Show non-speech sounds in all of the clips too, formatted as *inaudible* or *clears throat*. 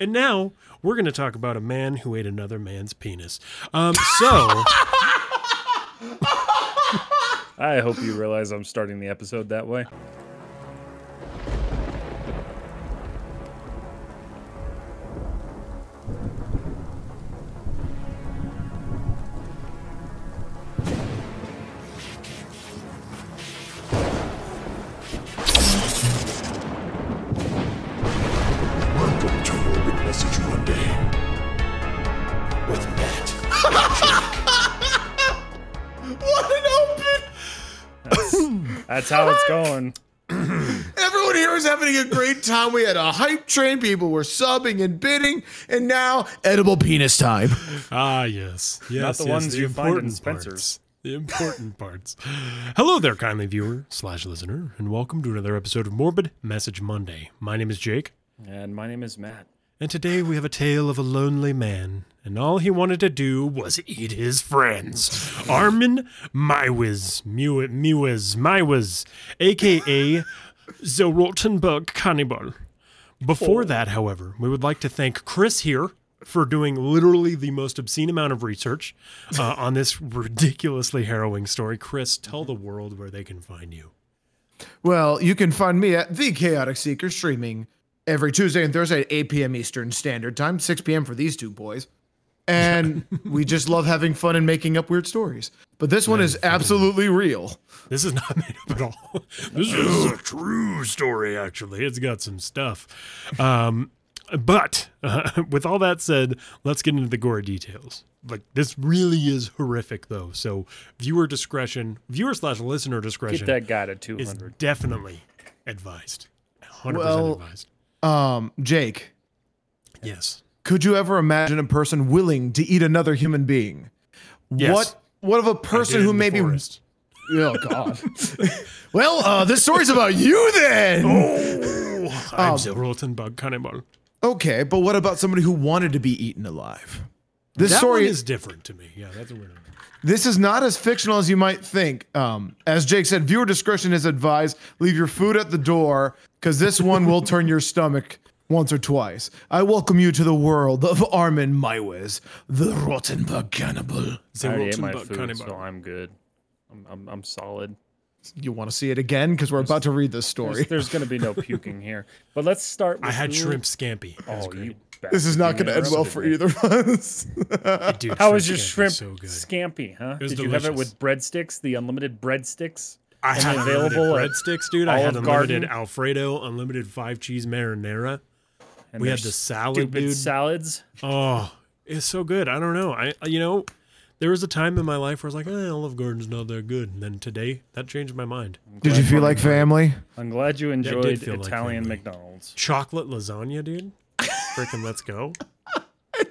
And now we're going to talk about a man who ate another man's penis. Um, so, *laughs* I hope you realize I'm starting the episode that way. Having a great time. We had a hype train. People were subbing and bidding, and now edible penis time. ah, yes. Yes. the yes, ones you find in important Spencer's. parts. The important parts. Hello there, kindly viewer slash listener, and welcome to another episode of Morbid Message Monday. My name is Jake. And my name is Matt. And today we have a tale of a lonely man, and all he wanted to do was eat his friends. *laughs* Armin Maiwiz, Mew- Mewiz, Maiwiz, aka the Rotenburg Cannibal. Before that, however, we would like to thank Chris here for doing literally the most obscene amount of research uh, on this ridiculously harrowing story. Chris, tell the world where they can find you. Well, you can find me at The Chaotic Seeker streaming every Tuesday and Thursday at 8 p.m. Eastern Standard Time, 6 p.m. for these two boys. And *laughs* we just love having fun and making up weird stories. But this one is absolutely real. This is not *laughs* made up at all. *laughs* This is a true story, actually. It's got some stuff. Um, but uh, *laughs* with all that said, let's get into the gore details. Like this really is horrific, though. So viewer discretion, viewer slash listener discretion Get that guy to is 200. definitely advised. Hundred Well- percent advised. Um, Jake, Yes. could you ever imagine a person willing to eat another human being? Yes. What what of a person who maybe forest. *laughs* Oh God. *laughs* well, uh, this story's about you then. Oh, *laughs* I'm the Rotenburg cannibal. Okay, but what about somebody who wanted to be eaten alive? This That story is different to me. Yeah, that's a weird one. This is not as fictional as you might think. Um, as Jake said, viewer discretion is advised. Leave your food at the door because this one will turn your stomach once or twice. I welcome you to the world of Armin Meiwes, the Rotenburg cannibal. The I already ate my Rotenburg food, cannibal. so I'm good. I'm, I'm, I'm solid. You want to see it again? Because we're about to read this story. There's, there's going to be no *laughs* puking here. But let's start with I had who- shrimp scampi. That Oh, great. you This is not going to end well for either of us. Dude, *laughs* How was your shrimp So good. scampi, huh? was Did you have it with breadsticks, the unlimited breadsticks? I had Only unlimited available breadsticks, dude. I had Olive unlimited Garden? Alfredo, unlimited five cheese marinara. And We had the salad, stupid dude. salads. Oh, it's so good. I don't know. I you know, there was a time in my life where I was like, eh, Olive Garden's not that good. And then today, that changed my mind. Did you feel like family? I'm glad you enjoyed feel like Italian family. McDonald's. Chocolate lasagna, dude. Freaking let's go. *laughs*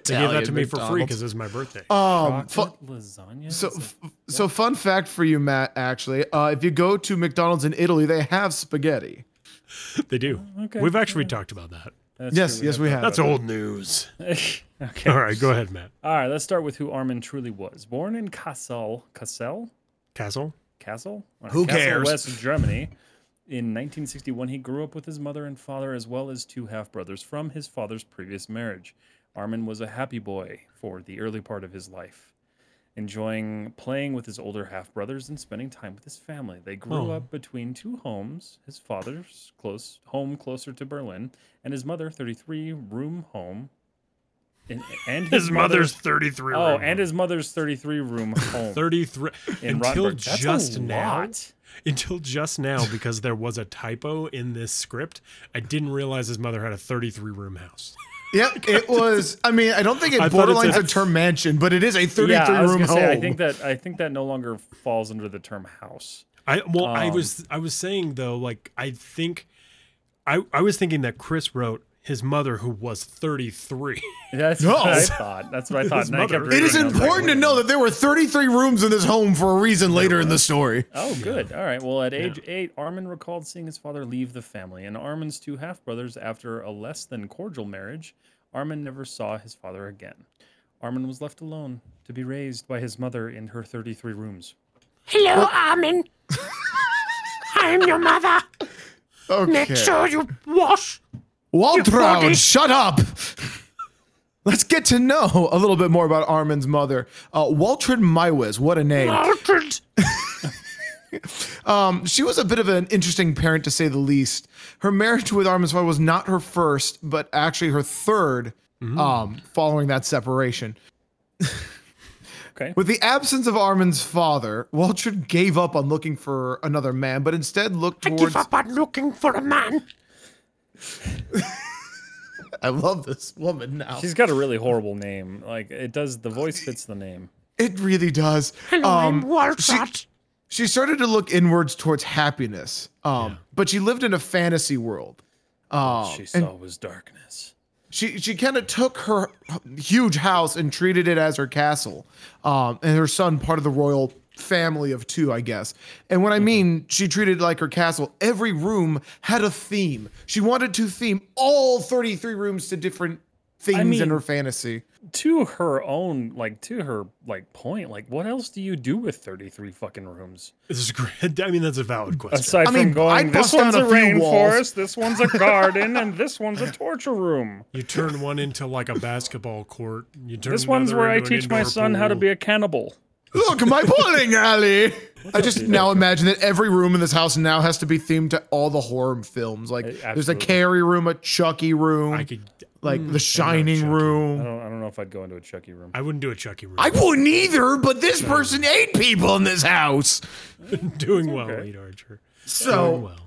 They gave that to me for free because it was my birthday. Um, fu- Chocolate lasagna? So, it- f- so fun fact for you, Matt. Actually, uh, if you go to McDonald's in Italy, they have spaghetti. they do. okay, We've actually talked about that. That's yes, true, yes, we have. That's old news. *laughs* okay. All right, go ahead, Matt. All right, let's start with who Armin truly was. Born in Kassel, Kassel, Castle. Kassel, All Who Kassel, cares? West Germany. In 1961, he grew up with his mother and father, as well as two half brothers from his father's previous marriage. Armin was a happy boy for the early part of his life, enjoying playing with his older half brothers and spending time with his family. They grew Oh. up between two homes his father's close home closer to Berlin, and his mother 33 room home. And, and His mother's 33. Oh, room. and his mother's 33 room *laughs* home 33 in until just a now. lot. Until just now, because there was a typo in this script, I didn't realize his mother had a 33 room house. Yep, *laughs* it was. I mean, I don't think it I thought it borderlines said- a term mansion, but it is a 33 yeah, I was room gonna home. say, I think that I think that no longer falls under the term house. I well, I Um, was I was saying though, like I think I I was thinking that Chris wrote his mother who was 33. *laughs* That's No. what I thought. That's what I thought. And I kept it is reading, I was like, important to know that there were 33 rooms in this home for a reason later in the story. Oh, good. All right. Well, at age eight, Armin recalled seeing his father leave the family, and Armin's two half brothers, after a less than cordial marriage, Armin never saw his father again. Armin was left alone to be raised by his mother in her 33 rooms. Hello, Armin. I'm your mother. *laughs* Okay. Make sure you wash. Waltraud, shut up. *laughs* let's get to know a little bit more about Armin's mother. Uh, Meiwes, what a name. Altered. *laughs* Um, she was a bit of an interesting parent to say the least. Her marriage with Armin's father was not her first, but actually her third um, following that separation. Okay. With the absence of Armin's father, Waltraud gave up on looking for another man, but instead looked towards. I give up on looking for a man. *laughs* I love this woman now. She's got a really horrible name. Like it does. The voice fits the name. It really does. Hello, Um, I'm Waltrot. she started to look inwards towards happiness, um, but she lived in a fantasy world. Um, she saw was darkness. she she kind of took her huge house and treated it as her castle, um, and her son part of the royal family of two, I guess. And when I mean she treated like her castle, every room had a theme. She wanted to theme all thirty three rooms to different things in mean- her fantasy. To her own, like to her like point. Like what else do you do with thirty three fucking rooms This is great. *laughs* I mean, that's a valid question. aside I mean, from going? I'd This one's a, a few walls." rainforest. This one's a *laughs* garden, and this one's a torture room. You turn one into like a basketball court. You turn This one's where I teach my indoor son how to be a cannibal. Look, my bowling alley. I just now imagine that every room in this house now has to be themed to all the horror films. Like, there's a absolutely. Carrie room, a Chucky room, I could. like mm, the Shining Chucky. I room. don't. I don't know if I'd go into a Chucky room. I wouldn't do a Chucky room. I wouldn't either, but this person ate people in this house. *laughs* doing well, okay. Lead Archer. Doing So, well.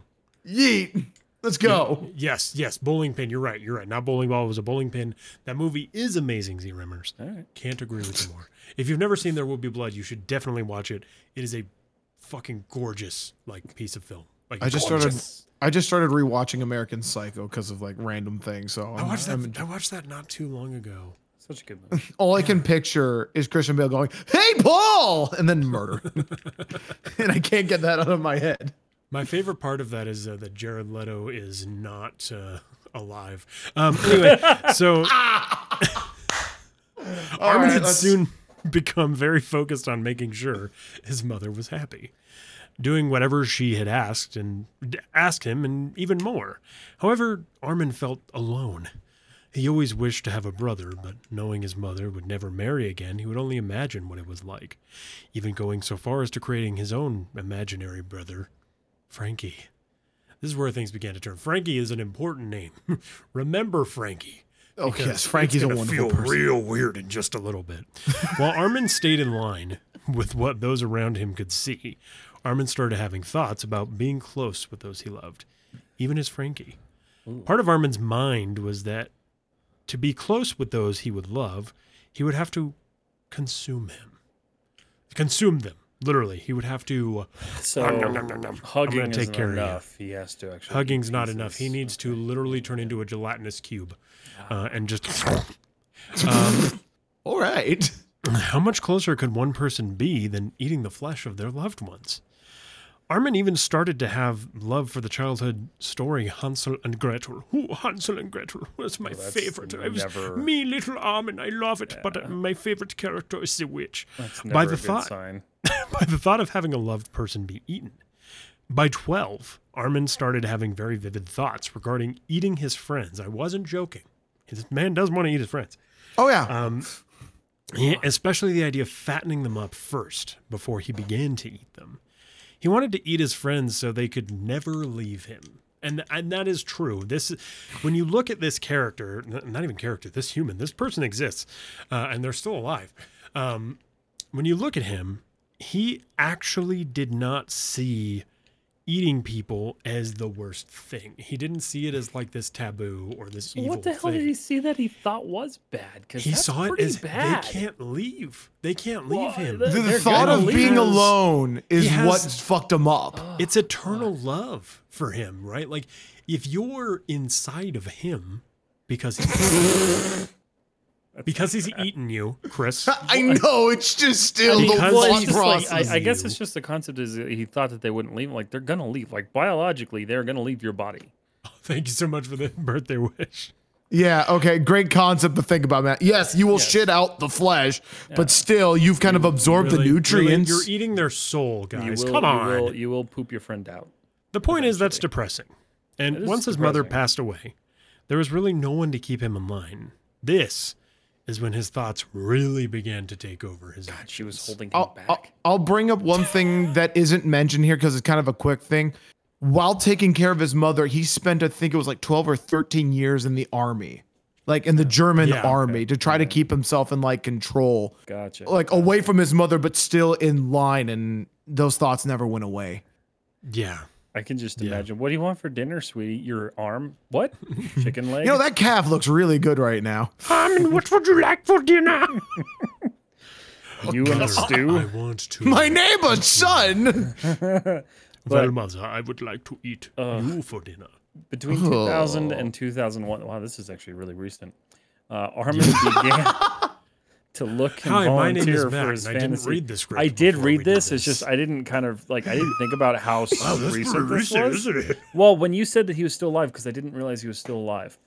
yeet. Let's go. Yes, yes, bowling pin. You're right. You're right. Not bowling ball. It was a bowling pin. That movie is amazing. Z Rimmers. All right. Can't agree with you more. If you've never seen There Will Be Blood, you should definitely watch it. It is a fucking gorgeous like piece of film. Like I just gorgeous. started. I just started rewatching American Psycho because of like random things. So I I'm- watched I'm- that. I watched that not too long ago. Such a good movie. *laughs* all I can picture is Christian Bale going, "Hey, Paul," and then murder, *laughs* and I can't get that out of my head. My favorite part of that is uh, that Jared Leto is not uh, alive. Um, anyway, *laughs* so Armin right, had soon *laughs* become very focused on making sure his mother was happy, doing whatever she had asked and asked him, and even more. However, Armin felt alone. He always wished to have a brother, but knowing his mother would never marry again, he would only imagine what it was like, even going so far as to creating his own imaginary brother, Frankie. This is where things began to turn. Frankie is an important name. *laughs* Remember Frankie. Oh because yes, Frankie's a gonna wonderful feel person. real weird in just a little bit. *laughs* While Armin stayed in line with what those around him could see, Armin started having thoughts about being close with those he loved, even his Frankie. Part of Armin's mind was that to be close with those he would love, he would have to consume him. Consume them. Literally. He would have to uh, So nom, nom, nom, nom. Hugging take isn't of you. enough. He has to actually. Hugging's not pieces. enough. He needs to literally turn into a gelatinous cube uh, and just. *laughs* All right. How much closer could one person be than eating the flesh of their loved ones? Armin even started to have love for the childhood story Hansel and Gretel. Ooh, Hansel and Gretel was my that's favorite. I was me, little Armin. I love it, but uh, my favorite character is the witch. That's By the a good thought, sign. *laughs* by the thought of having a loved person be eaten. By 12, Armin started having very vivid thoughts regarding eating his friends. I wasn't joking. This man does want to eat his friends. Oh yeah. Um, especially the idea of fattening them up first before he began to eat them. He wanted to eat his friends so they could never leave him. And, and that is true. This, when you look at this character, not even character, this human, this person exists, uh, and they're still alive. Um, when you look at him, he actually did not see eating people as the worst thing. He didn't see it as like this taboo or this evil What the hell thing did he see that he thought was bad? Because he saw it as bad. they can't leave. They can't leave Well, him. the- the thought of leave being us. alone is He has- what fucked him up. it's eternal love for him, right? Like if you're inside of him because he's *laughs* *laughs* because he's eaten you, Chris. *laughs* I know it's just still the Because Well, thought it's just like. I, I guess it's just the concept is that he thought that they wouldn't leave. Like they're gonna leave. Like biologically, they're gonna leave your body. *laughs* Thank you so much for the *laughs* birthday wish. Yeah, okay, great concept to think about, man. Yes, you will shit out the flesh, but still, you've kind of absorbed Really- the really, nutrients. you're eating their soul, guys. will, Come on. You will, you will poop your friend out. The point is that's depressing. And It is once his mother passed away, there was really no one to keep him in line. This is when his thoughts really began to take over his actions. She was holding him I'll, back. I'll, I'll bring up one thing that isn't mentioned here because it's kind of a quick thing. While taking care of his mother, he spent, I think it was like 12 or 13 years in the army, like in the German Yeah, army to try to keep himself in like control, gotcha. like away from his mother, but still in line. And those thoughts never went away. Yeah. I can just Yeah. imagine. What do you want for dinner, sweetie? Your arm? What? *laughs* Chicken leg? You know, that calf looks really good right now. Armin, what would you like for dinner? *laughs* you and a stew? I want to. My neighbor's son. *laughs* well, mother, I would like to eat you for dinner. Between 2000 and 2001. Wow, this is actually really recent. Uh, Armin began to look and Hi, my name is volunteer Matt, for his and I didn't fantasy. read the script I did read did this. It's just I didn't kind of like I didn't think about how *laughs* recent this was. isn't it? Well, when you said that he was still alive, because I didn't realize he was still alive.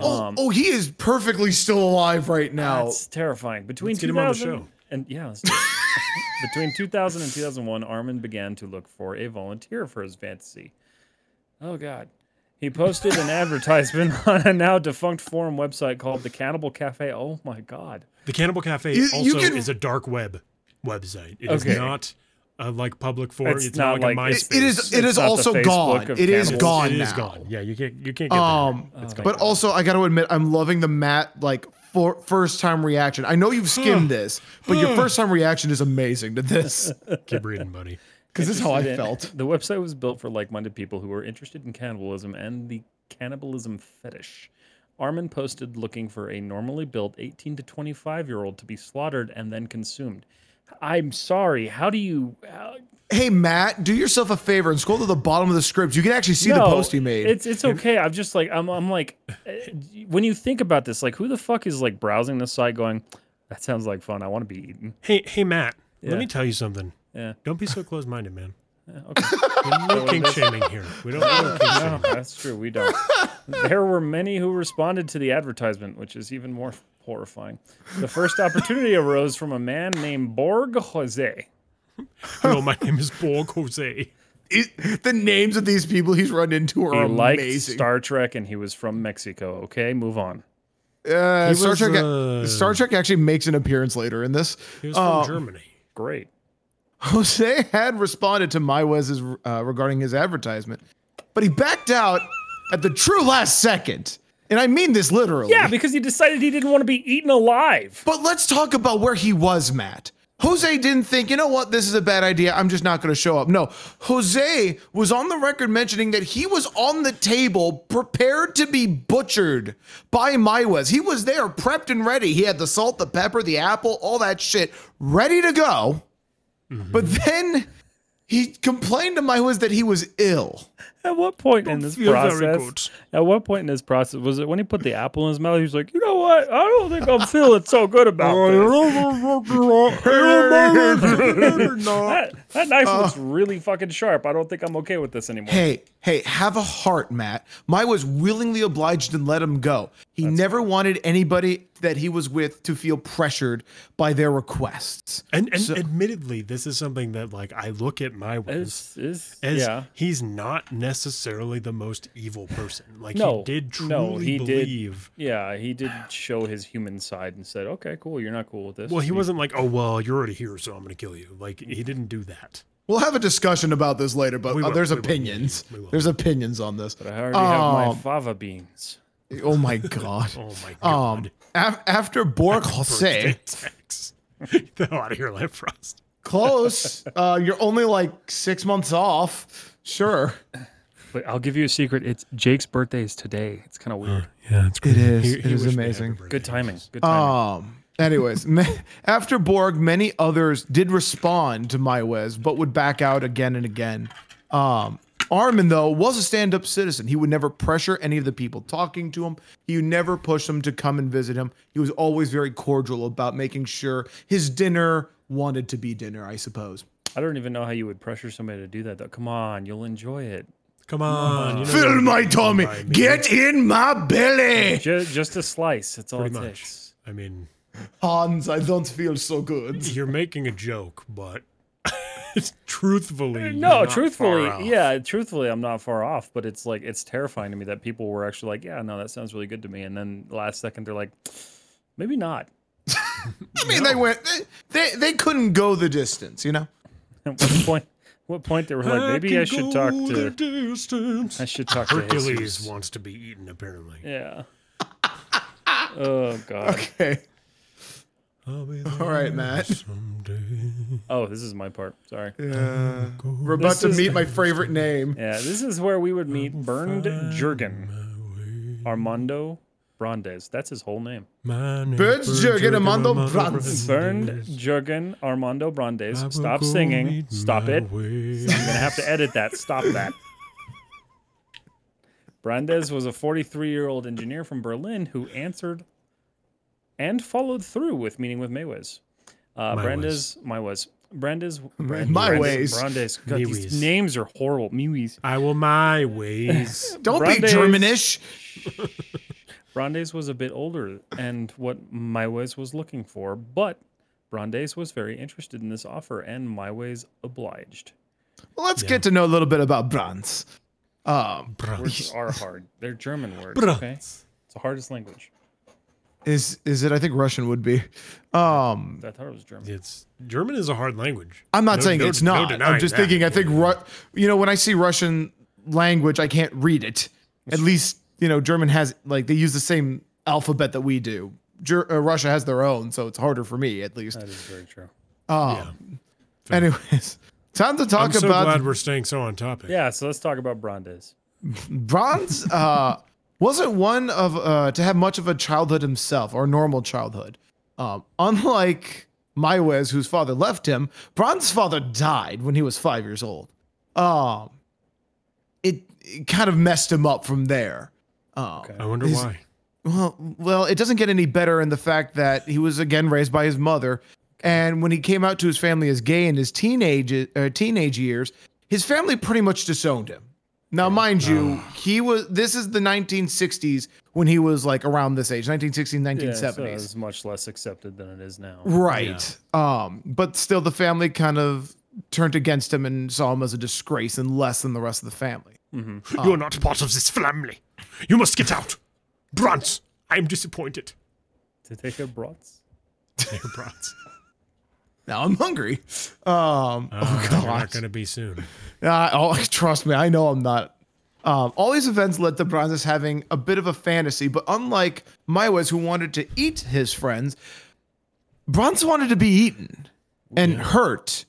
Oh, um, oh, he is perfectly still alive right now. That's terrifying. Between Let's get him on the 2000 show. and yeah, let's do it. *laughs* between 2000 and 2001, Armin began to look for a volunteer for his fantasy. Oh God. He posted an advertisement *laughs* on a now defunct forum website called the Cannibal Cafe. Oh my God. The Cannibal Cafe You- you also can- is a dark web website. It is Okay. not uh, like public forum. It's It's, not not, like, like- a It- MySpace. it is. It It's is also gone. of It is cannibals. gone It now. is gone. Yeah, you can't. You can't get Um, there. but also I got to admit, I'm loving the Matt like for first time reaction. I know you've skimmed this, but your first time reaction is amazing to this keep reading, buddy. Because this is how I in- felt. *laughs* The website was built for like-minded people who were interested in cannibalism and the cannibalism fetish. Armin posted looking for a normally built 18 to 25 year old to be slaughtered and then consumed. I'm sorry. How do you? How, Hey Matt, do yourself a favor and scroll to the bottom of the script. You can actually see the post he made. It's it's okay. I'm just like I'm I'm like, uh, when you think about this, like who the fuck is like browsing this site going, that sounds like fun. I want to be eaten. Hey, hey, Matt. Yeah. Let me tell you something. Yeah. Don't be so close-minded, man. *laughs* Okay. No kink shaming here. We don't. We don't kink No, shame. that's true. We don't. There were many who responded to the advertisement, which is even more horrifying. The first opportunity arose from a man named Borg Jose. Hello, my name is Borg Jose. It- the names of these people he's run into are He are liked amazing. Star Trek and he was from Mexico. Okay, move on. uh, Star was, Trek. uh, Star Trek actually makes an appearance later in this. He was from Uh, Germany. Great. *laughs* Jose had responded to Meiwes's uh, regarding his advertisement, but he backed out at the true last second. And I mean this literally. Yeah, because he decided he didn't want to be eaten alive. But let's talk about where he was, Matt. Jose didn't think, you know what, this is a bad idea. I'm just not going to show up. No, Jose was on the record mentioning that he was on the table prepared to be butchered by Meiwes. He was there prepped and ready. He had the salt, the pepper, the apple, all that shit ready to go. Mm-hmm. But then he complained to Meiwes that he was ill. At what point in this process? At what point in this process was it when he put the apple in his mouth? He was like, you know what? I don't think I'm feeling so good about *laughs* this. that, that knife uh, looks really fucking sharp. I don't think I'm okay with this anymore. Hey, hey, have a heart, Matt. Mai was willingly obliged and let him go. He never wanted anybody that he was with to feel pressured by their requests. And and So- admittedly, this is something that like I look at my ways It's, it's, as yeah. he's not necessarily the most evil person. Like No, he did truly no, he did. believe. Yeah, he did show his human side and said, "Okay, cool, you're not cool with this." Well, he You- wasn't like, oh well, you're already here, so I'm gonna kill you. Like he didn't do that. We'll have a discussion about this later, but We uh, there's opinions. There's opinions on this. But I already have my Um, fava beans. Oh my god. *laughs* Oh my god. Um, af- after Borg Jose, Thanks. *laughs* Get the hell out of here, Life Frost. close. Uh, you're only like six months off. Sure. But I'll give you a secret. It's Jake's birthday is today. It's kind of weird. Yeah, it's great. It is. It is amazing. Good timing. Good timing. Um. Anyways, *laughs* after Borg, many others did respond to Meiwes, but would back out again and again. Um, Armin, though, was a stand-up citizen. He would never pressure any of the people talking to him. He would never push them to come and visit him. He was always very cordial about making sure his dinner wanted to be dinner. I suppose. I don't even know how you would pressure somebody to do that. Though. Come on, you'll enjoy it. Come on. You know Fill my tummy. Get in my belly. Just, just a slice. That's all Pretty it much. takes. I mean, Hans, I don't feel so good. you're making a joke, but truthfully, uh, No, not truthfully, far off. yeah, truthfully, I'm not far off. But it's like it's terrifying to me that people were actually like, "Yeah, no, that sounds really good to me," and then last second they're like, "Maybe not." *laughs* I mean, they went. They, they they couldn't go the distance, you know. *laughs* At what point? What point they were like, maybe I should talk to. distance. I should talk to Hercules Jesus. wants to be eaten, apparently. Yeah. *laughs* Oh god. Okay. I'll be *laughs* All right, Matt. someday. Oh, this is my part. Sorry. Uh, we're about This to meet my favorite name. Yeah, this is where we would meet Bernd Jurgen Armando Brandes. That's his whole name. My name Bernd Jürgen Armando Armando Brandes. Bernd Jurgen Armando Brandes. Stop singing. Stop it. way. I'm gonna have to edit that. Stop that. Brandes was a 43 year old engineer from Berlin who answered and followed through with meeting with Meiwes. Uh, Maywes. Brandes, Maywes. Brandes, Brandes, My Brandes- ways. Brandes. *laughs* God, these Maywes. names are horrible. Maywes. I will my ways. *laughs* Don't be Germanish. *laughs* Brandes was a bit older and what Meiwes was looking for, but Brandes was very interested in this offer and Meiwes obliged. Well, let's get to know a little bit about Brands. Um, Words are hard. They're German words. Brands. Okay, it's the hardest language. Is is it? I think Russian would be. Um, I thought it was German. It's German is a hard language. I'm not No- saying no- it's no not. I'm just that. thinking. I think Ru- you know when I see Russian language, I can't read it. At least you know German has like they use the same alphabet that we do. Ger- uh, Russia has their own, so it's harder for me at least. That is very true. Um, Anyways, *laughs* time to talk I'm so about glad we're staying so on topic. Yeah, so let's talk about Brandes. Bronze uh, wasn't one of uh, to have much of a childhood himself or normal childhood. Um, unlike Meiwes, whose father left him, Bron's father died when he was five years old. Um, it, it kind of messed him up from there. Um, I wonder why. well, well, it doesn't get any better in the fact that he was again raised by his mother, and when he came out to his family as gay in his teenage uh, teenage years, his family pretty much disowned him. Now, mind you, he was. This is the 1960s when he was like around this age, 1960s, Yeah, so 1970s. it's much less accepted than it is now. Right. Um, but still, the family kind of turned against him and saw him as a disgrace and less than the rest of the family. You're not part of this family. You must get out. Brunts, I am disappointed. To take a brats. *laughs* Your brats. Now I'm hungry. Um, oh You're not going to be soon. *laughs* Uh, oh, *laughs* trust me, I know I'm not. Um, all these events led to Bronzes having a bit of a fantasy, but unlike Meiwes, who wanted to eat his friends, Bronze wanted to be eaten and hurt,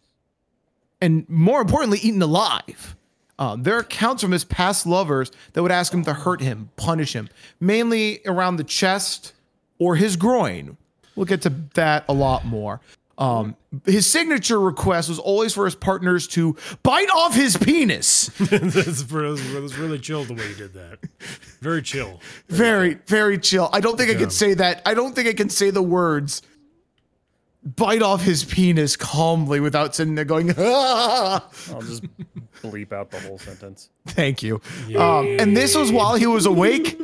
and more importantly, eaten alive. Um, there are accounts from his past lovers that would ask him to hurt him, punish him, mainly around the chest or his groin. We'll get to that a lot more. Um, his signature request was always for his partners to bite off his penis. *laughs* that's, that's really chill the way he did that. Very chill. very, very chill. I don't think I can say that. I don't think I can say the words bite off his penis calmly without sitting there going, ah. *laughs* I'll just bleep out the whole sentence. Thank you. Um, and this was while he was awake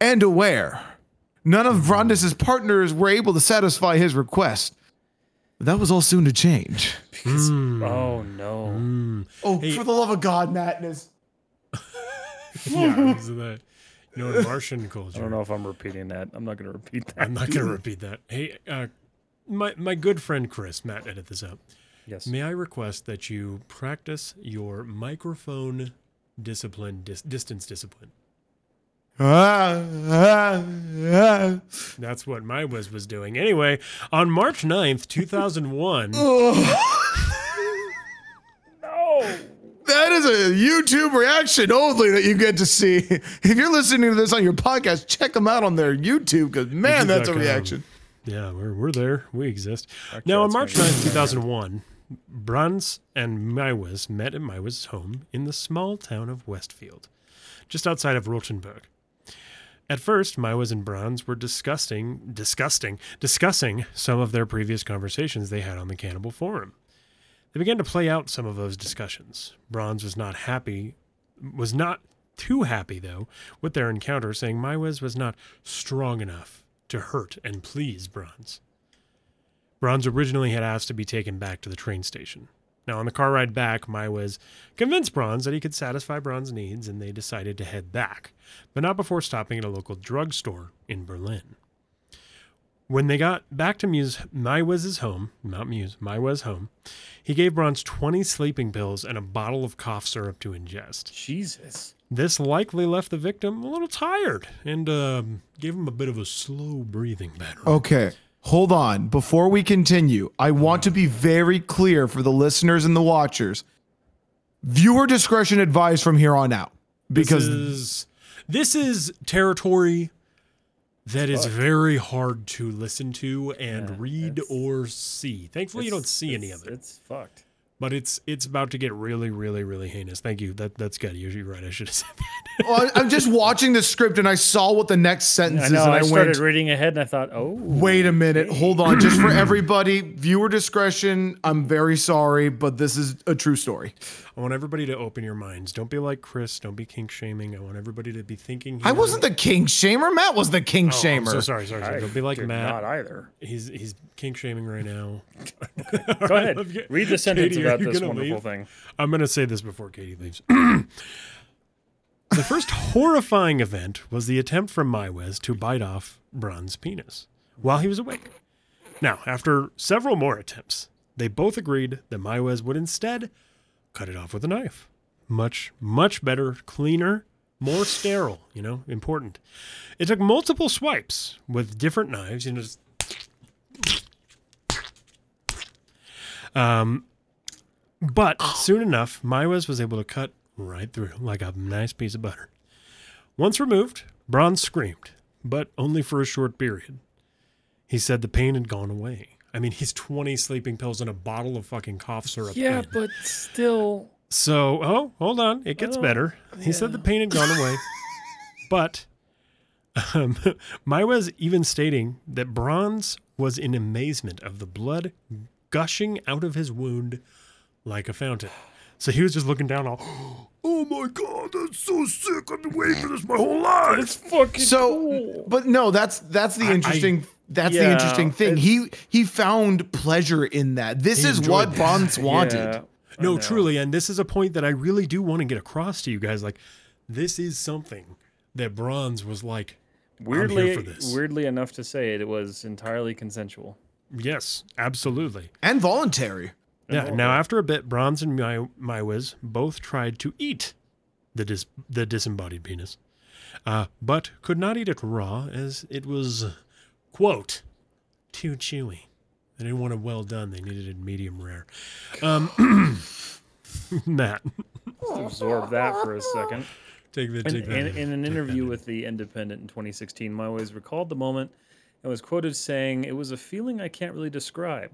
and aware. None of Brandes' partners were able to satisfy his request. But that was all soon to change. Oh no. Oh, for the love of God, Madness. *laughs* Yeah, isn't that, you know, in Martian culture. I don't know if I'm repeating that. I'm not going to repeat that. I'm not going *laughs* to repeat that. Hey, uh, my my good friend Chris, Matt, edit this out. Yes. May I request that you practice your microphone discipline, dis- distance discipline? Ah, ah, ah. That's what my Wiz was doing. Anyway, on March 9th, 2001, *laughs* No, That is a YouTube reaction only that you get to see. If you're listening to this on your podcast, check them out on their YouTube because man, that's a reaction. yeah, we're, we're there. We exist. Now, on March that's 9th, 2001, Bruns and Meiwes met at Meiwes' home in the small town of Westfield, just outside of Rotenburg. At first, Meiwes and Bruns were discussing, disgusting, discussing some of their previous conversations they had on the Cannibal Forum. They began to play out some of those discussions. Bronze was not happy, was not too happy though, with their encounter, saying Meiwes was not strong enough to hurt and please Bronze. Bronze originally had asked to be taken back to the train station. Now, on the car ride back, Meiwes convinced Bronze that he could satisfy Bronze's needs, and they decided to head back, but not before stopping at a local drugstore in Berlin. When they got back to Muse, Meiwes's home, not Muse, Meiwes's home, he gave Bronze 20 sleeping pills and a bottle of cough syrup to ingest. Jesus. This likely left the victim a little tired and um, gave him a bit of a slow breathing pattern. Okay. Hold on. Before we continue, I want to be very clear for the listeners and the watchers. Viewer discretion advised from here on out. Because this is, this is territory that is very hard to listen to and Yeah, read or see. Thankfully, you don't see any of it, It's fucked. But it's it's about to get really, really, really heinous. Thank you. That that's good. You're, you're right. I should have said that. Well, I- I'm just watching the script and I saw what the next sentence I is and I, I, started went, reading ahead and I thought, oh, wait a minute. Hold on. Just for *clears throat* everybody, viewer discretion. I'm very sorry, but this is a true story. I want everybody to open your minds. Don't be like Chris. Don't be kink shaming. I want everybody to be thinking. I wasn't the king shamer. Matt was the king Oh, I'm shamer. so sorry. Sorry. sorry. I Don't be like Matt. Not either. He's he's kink shaming right now. *laughs* Go ahead. *laughs* Read the sentence Katie, about this wonderful leave? thing. I'm going to say this before Katie leaves. *clears throat* the first horrifying event was the attempt from Meiwes to bite off Bron's penis while he was awake. Now, after several more attempts, they both agreed that Meiwes would instead cut it off with a knife. Much, much better, cleaner, more sterile, you know, important. It took multiple swipes with different knives, you know, just um, But soon enough, Meiwes was able to cut right through like a nice piece of butter. Once removed, Bronze screamed, but only for a short period. He said the pain had gone away. I mean, he's 20 sleeping pills and a bottle of fucking cough syrup. Yeah, in. but still. So, oh, hold on. It gets Oh, better. He said the pain had gone away. *laughs* but um, *laughs* Meiwes even stating that Bronze was in amazement of the blood gushing out of his wound like a fountain. So he was just looking down all, *gasps* Oh my god, that's so sick. I've been waiting for this my whole life. It's fucking So, cool. but no, that's that's the I- interesting. That's the interesting thing. He he found pleasure in that. This is what that. Bronze *laughs* wanted. Yeah, no, truly. And this is a point that I really do want to get across to you guys. Like, this is something that Bronze was like, Weirdly, for this. weirdly enough to say it, it was entirely consensual. yes, absolutely. and voluntary. Yeah. Now, after a bit, Bronze and My Meiwes both tried to eat the dis- the disembodied penis, uh, but could not eat it raw as it was, quote, too chewy. They didn't want it well done. They needed it medium rare. Um, *clears throat* Matt, Absorb that for a second. take the In, take that. in, in an interview with The Independent in 2016, Meiwes recalled the moment and was quoted saying, It was a feeling I can't really describe.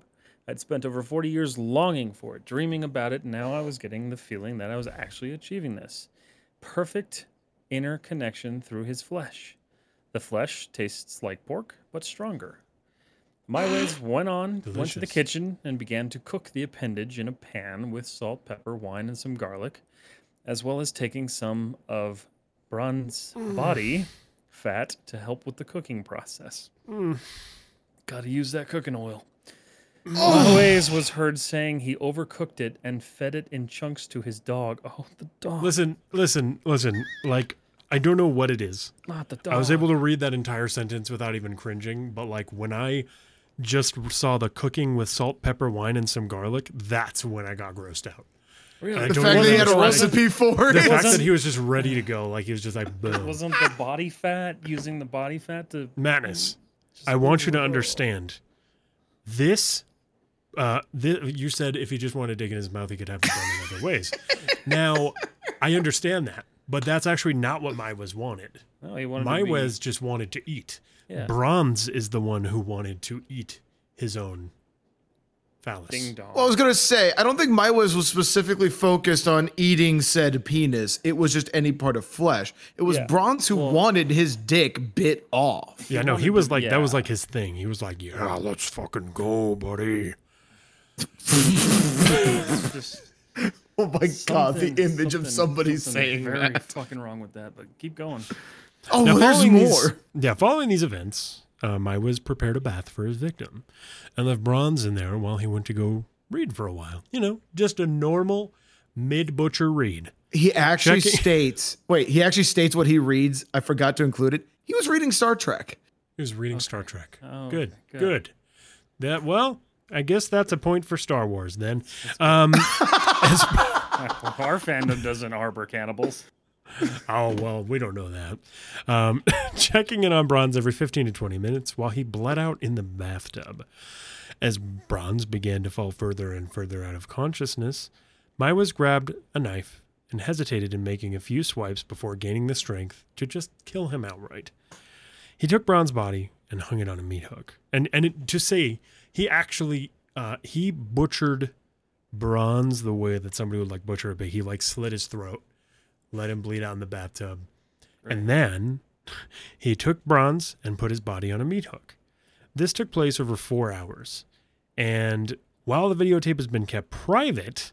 I'd spent over 40 years longing for it, dreaming about it, and now I was getting the feeling that I was actually achieving this. Perfect inner connection through his flesh. The flesh tastes like pork, but stronger. Meiwes *gasps* went on, went to the kitchen, and began to cook the appendage in a pan with salt, pepper, wine, and some garlic as well as taking some of Bron's body fat to help with the cooking process. Mm. Got to use that cooking oil. Always was heard saying he overcooked it and fed it in chunks to his dog. Oh, the dog! Listen, listen, listen. Like, I don't know what it is. not the dog. I was able to read that entire sentence without even cringing, but like when I just saw the cooking with salt, pepper, wine, and some garlic, that's when I got grossed out. Really? I The don't fact that he had a wasn't- recipe for it. The fact that he was just ready to go, like he was just like, *laughs* boom. Wasn't the body fat using the body fat to? Madness. I want you to understand this. Uh, thi- you said if he just wanted to dig in his mouth, he could have it done in other ways. *laughs* now, I understand that, but that's actually not what Meiwes wanted. No, he wanted to be- Meiwes just wanted to eat. Yeah. Bronze is the one who wanted to eat his own phallus. Ding dong. Well, I was gonna say, I don't think Meiwes was specifically focused on eating said penis. It was just any part of flesh. It was Yeah. Bronze who wanted his dick bit off. Yeah, no, he was to- like that was yeah. like his thing. He was like, yeah, let's fucking go, buddy. *laughs* Just Oh my god, the image of somebody saying very that. *laughs* fucking wrong with that. But keep going. Oh, Now, there's more. These, yeah, following these events, um, I was prepared a bath for his victim and left Bronze in there while he went to go read for a while. You know, just a normal mid butcher read. He actually Checking- *laughs* states, wait, he actually states what he reads. I forgot to include it. He was reading Star Trek. He was reading Star Trek. Oh, good, okay, good, good. That well, I guess that's a point for Star Wars then. Um, *laughs* *laughs* Our fandom doesn't harbor cannibals. oh well, we don't know that. Um, *laughs* checking in on Bronze every 15 to 20 minutes while he bled out in the bathtub. As Bronze began to fall further and further out of consciousness, Meiwes grabbed a knife and hesitated in making a few swipes before gaining the strength to just kill him outright. He took Bronze's body and hung it on a meat hook. And and it, to say he actually uh, he butchered Bronze the way that somebody would like butcher a pig. He like slit his throat, let him bleed out in the bathtub, and then he took Bronze and put his body on a meat hook. This took place over four hours, and while the videotape has been kept private,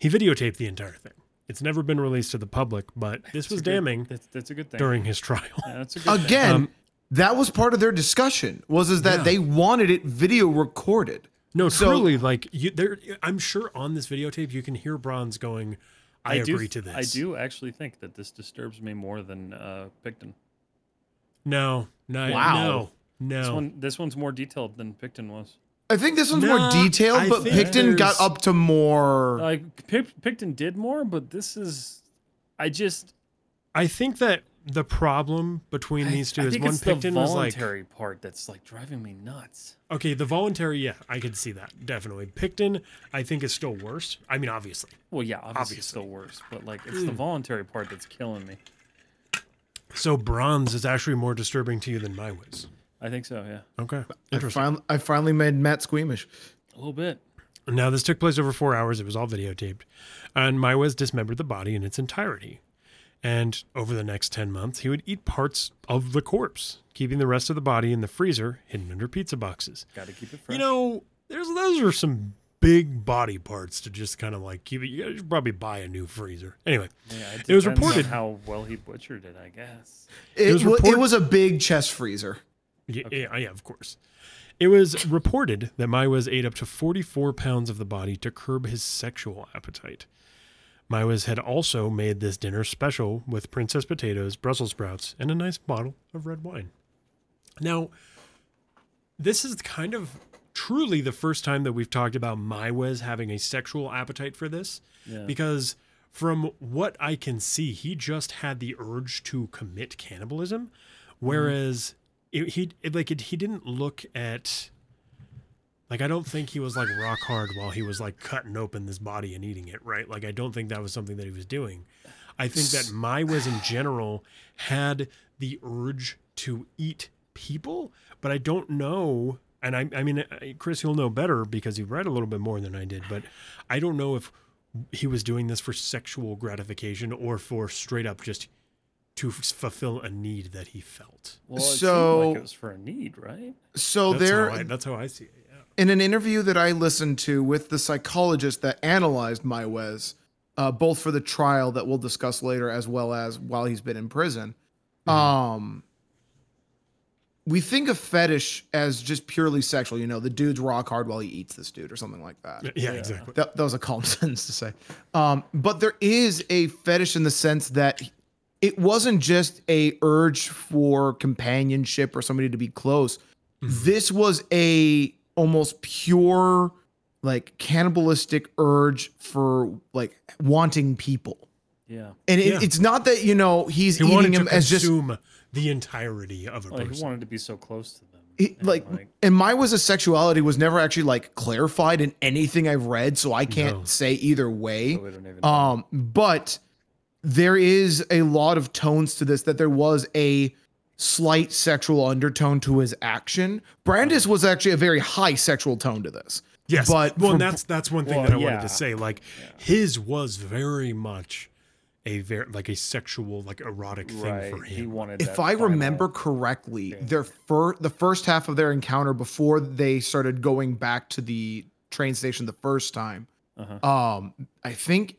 he videotaped the entire thing. It's never been released to the public, but this was It's a good- damning That's, that's a good thing. during his trial. Yeah, that's a *laughs* good thing. Again, Um, that was part of their discussion. Was is that Yeah. they wanted it video recorded. No, So- truly, like you, there. I'm sure on this videotape you can hear Bronze going, "I, do, agree to this." I do actually think that this disturbs me more than uh, Pickton. No, no, Wow. no, This one, this one's more detailed than Pickton was. I think this one's Nah, more detailed, I but Pickton got up to more. Like Pic- Pickton did more, but this is, I just I think that the problem between these two I is one it's the Pickton was like, voluntary part that's like driving me nuts. okay, the voluntary, yeah, I could see that definitely. Pickton, I think is still worse. I mean, obviously. Well, yeah, obviously, Obviously. it's still worse, but like it's Hmm. the voluntary part that's killing me. So Bronze is actually more disturbing to you than my was. I think so, yeah, Okay, I, interesting. I finally made Matt squeamish. a little bit. Now, this took place over four hours. It was all videotaped. And Meiwes dismembered the body in its entirety. And over the next 10 months, he would eat parts of the corpse, keeping the rest of the body in the freezer hidden under pizza boxes. Got to keep it fresh. You know, there's those are some big body parts to just kind of like keep it. You should probably buy a new freezer. Anyway, yeah, it was depends on reported- how well he butchered it. I guess. It, was report- it was a big chest freezer. yeah, yeah, yeah, of course. It was reported that Meiwes ate up to 44 pounds of the body to curb his sexual appetite. Meiwes had also made this dinner special with princess potatoes, Brussels sprouts, and a nice bottle of red wine. Now, this is kind of truly the first time that we've talked about Meiwes having a sexual appetite for this, Yeah. because from what I can see, he just had the urge to commit cannibalism, mm-hmm. whereas it, he it, like it, he didn't look at like I don't think he was like rock hard while he was like cutting open this body and eating it, right? Like I don't think that was something that he was doing. I think that Meiwes in general had the urge to eat people, but I don't know. And I, I mean, uh, Chris, you'll know better because you read a little bit more than I did, but I don't know if he was doing this for sexual gratification or for straight up just to f- fulfill a need that he felt. Well, it seemed So- like it was for a need, right? So That's, there, how I, that's how I see it. Yeah. in an interview that I listened to with the psychologist that analyzed Meiwes, uh, both for the trial that we'll discuss later, as well as while he's been in prison, um, we think of fetish as just purely sexual. You know, the dude's rock hard while he eats this dude, or something like that. Yeah, exactly. That, that was a calm *laughs* sentence to say. Um, but there is a fetish in the sense that it wasn't just a urge for companionship or somebody to be close. This was a almost pure like cannibalistic urge for like wanting people. Yeah. And it, Yeah. it's not that you know he's He eating wanted him to as just consume the entirety of a Like he wanted to be so close to them. He, and, like, and my was a sexuality was never actually like clarified in anything I've read, so I can't No. say either way. so we don't even know. Um, but there is a lot of tones to this that there was a slight sexual undertone to his action. Brandes was actually a very high sexual tone to this. Yes, but well, from- and that's that's one thing Well, that I wanted to say. Like his was very much a very like a sexual, like erotic thing right. for He him. wanted. if I remember correctly, their fir- the first half of their encounter before they started going back to the train station the first time, Uh-huh. um, I think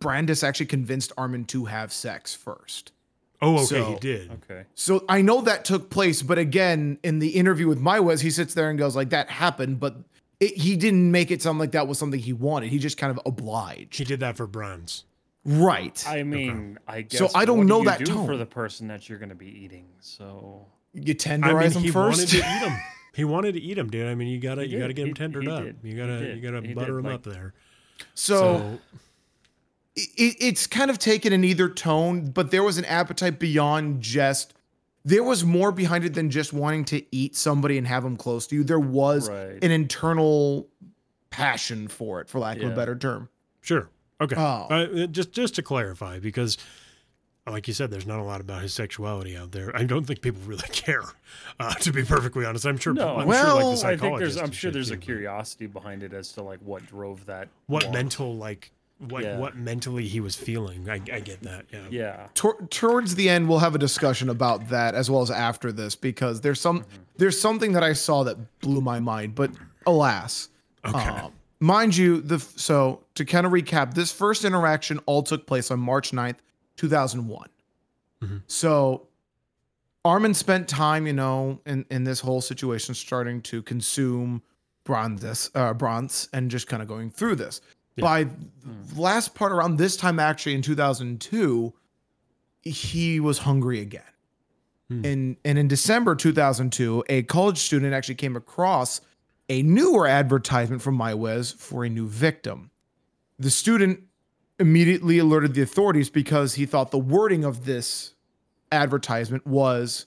Brandes actually convinced Armin to have sex first. Oh, okay, so- he did. Okay. So I know that took place, but again, in the interview with Meiwes, he sits there and goes like, "That happened," but it, he didn't make it sound like that was something he wanted. He just kind of obliged. He did that for Bronze. Right. I mean, I guess. So I don't what do know you that do tone. for the person that you're going to be eating. So You I tenderize mean, them he first. wanted to eat *laughs* him. He wanted to eat him, dude. I mean, you gotta He you gotta did. get him tendered he up. did. You gotta you gotta He butter did, him like- up there. so it, it's kind of taken in either tone, but there was an appetite beyond just. There was more behind it than just wanting to eat somebody and have them close to you. There was Right. an internal passion for it, for lack of a better term. Sure. Okay. Oh. Uh, just just to clarify, because like you said, there's not a lot about his sexuality out there. I don't think people really *laughs* care. Uh, to be perfectly honest, I'm sure. No, I'm Well, sure like the I think there's. I'm sure shit there's a curiosity behind it as to like what drove that. What want. mental like what Yeah. what mentally he was feeling. I, I get that. Yeah. Yeah. Tor- towards the end, we'll have a discussion about that as well as after this because there's some there's something that I saw that blew my mind, but alas, Okay. um, mind you, the so to kind of recap, this first interaction all took place on March 9th, 2001. So Armin spent time, you know, in in this whole situation, starting to consume Brandes, uh, Brandes, and just kind of going through this. By the last part around this time, actually in 2002, he was hungry again. Hmm. And and in December 2002, a college student actually came across a newer advertisement from Meiwes for a new victim. The student immediately alerted the authorities because he thought the wording of this advertisement was,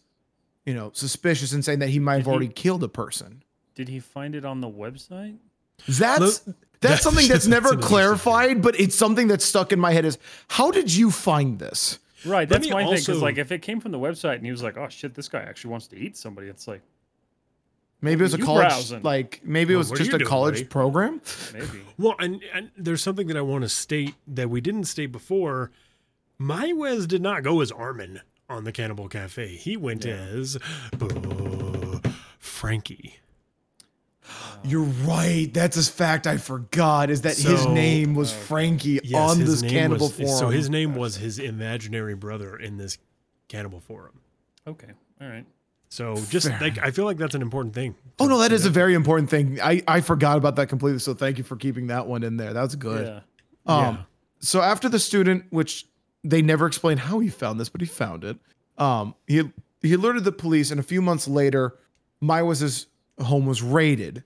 you know, suspicious and saying that he might have he- already killed a person. Did he find it on the website? That's Look, that's *laughs* that's- something that's that's never an interesting clarified, but it's something that's stuck in my head. Is how did you find this? Right. That's me my thing. Because like, if it came from the website and he was like, "Oh shit, this guy actually wants to eat somebody," it's like Maybe it was a college, browsing. like maybe it was just a doing, college buddy? program. maybe. *laughs* Well, and, and there's something that I want to state that we didn't state before. Meiwes did not go as Armin on the Cannibal Cafe. He went as uh, Frankie. You're right. That's a fact I forgot. Is that his name was Frankie Yes, on this cannibal was, forum? So his name was his imaginary brother in this cannibal forum. Okay. All right. So just Fair. like I feel like that's an important thing. oh no, that is a very important thing. I I forgot about that completely. So thank you for keeping that one in there. That's good. Yeah. Um, Yeah. so after the student, which they never explained how he found this, but he found it. Um, he he alerted the police, and a few months later, Meiwes's home was raided.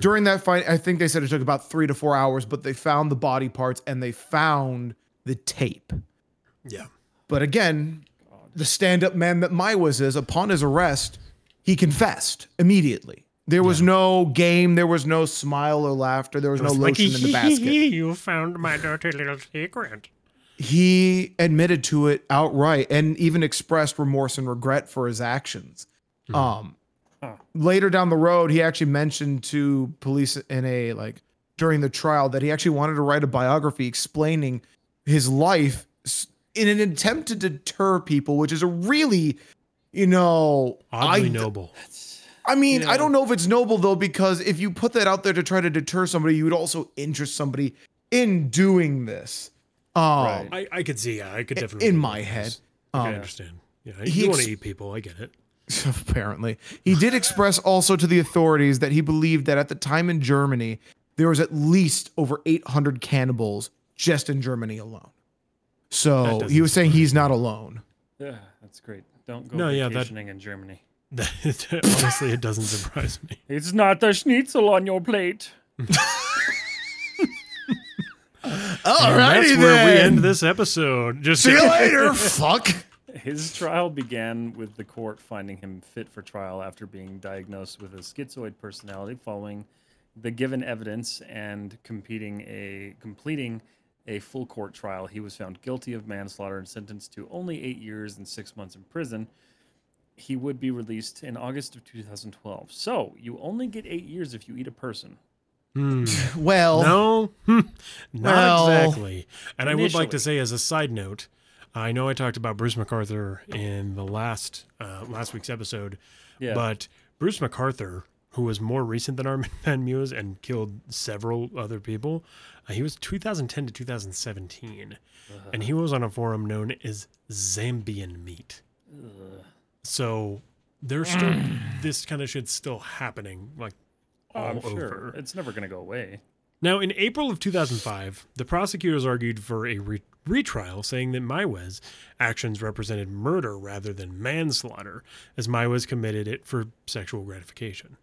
During that fight, I think they said it took about three to four hours, but they found the body parts and they found the tape. Yeah. But again, the stand-up man that Meiwes is, upon his arrest, he confessed immediately. There was no game, there was no smile or laughter, there was no lotion in the basket. you found my dirty little secret. he admitted to it outright and even expressed remorse and regret for his actions. Um, later down the road, he actually mentioned to police in a like during the trial that he actually wanted to write a biography explaining his life in an attempt to deter people, which is a really, you know, Oddly I, noble. I mean, I don't know if it's noble though, because if you put that out there to try to deter somebody, you would also interest somebody in doing this. Um, Right. I, I could see, yeah, I could definitely in see my this. head. I Um, understand. Yeah, he you want ex- to eat people. I get it. *laughs* apparently. He did express also to the authorities that he believed that at the time in Germany, there was at least over 800 cannibals just in Germany alone. So he was saying he's not alone. Yeah. That's great. Don't go No, yeah, that- vacationing in Germany. *laughs* Honestly, it doesn't surprise me. It's not the schnitzel on your plate. *laughs* All And that's where we end this episode. Just See you later. Fuck. His trial began with the court finding him fit for trial after being diagnosed with a schizoid personality following the given evidence and competing a completing a full court trial. He was found guilty of manslaughter and sentenced to only 8 years and 6 months in prison. He would be released in August of 2012. So, you only get 8 years if you eat a person. *laughs* Well, No, Hmm. not Well, exactly. And I would like to say, as a side note, I know I talked about Bruce McArthur in the last uh, last week's episode, Yeah. but Bruce McArthur, who was more recent than Armin *laughs* Van Muse and killed several other people, uh, he was 2010 to 2017, and he was on a forum known as Zambian Meat. So there's still *clears throat* this kind of shit's still happening, like all I'm over. sure it's never going to go away. Now, in April of 2005, the prosecutors argued for a re- retrial, saying that Meiwes actions represented murder rather than manslaughter, as Meiwes committed it for sexual gratification.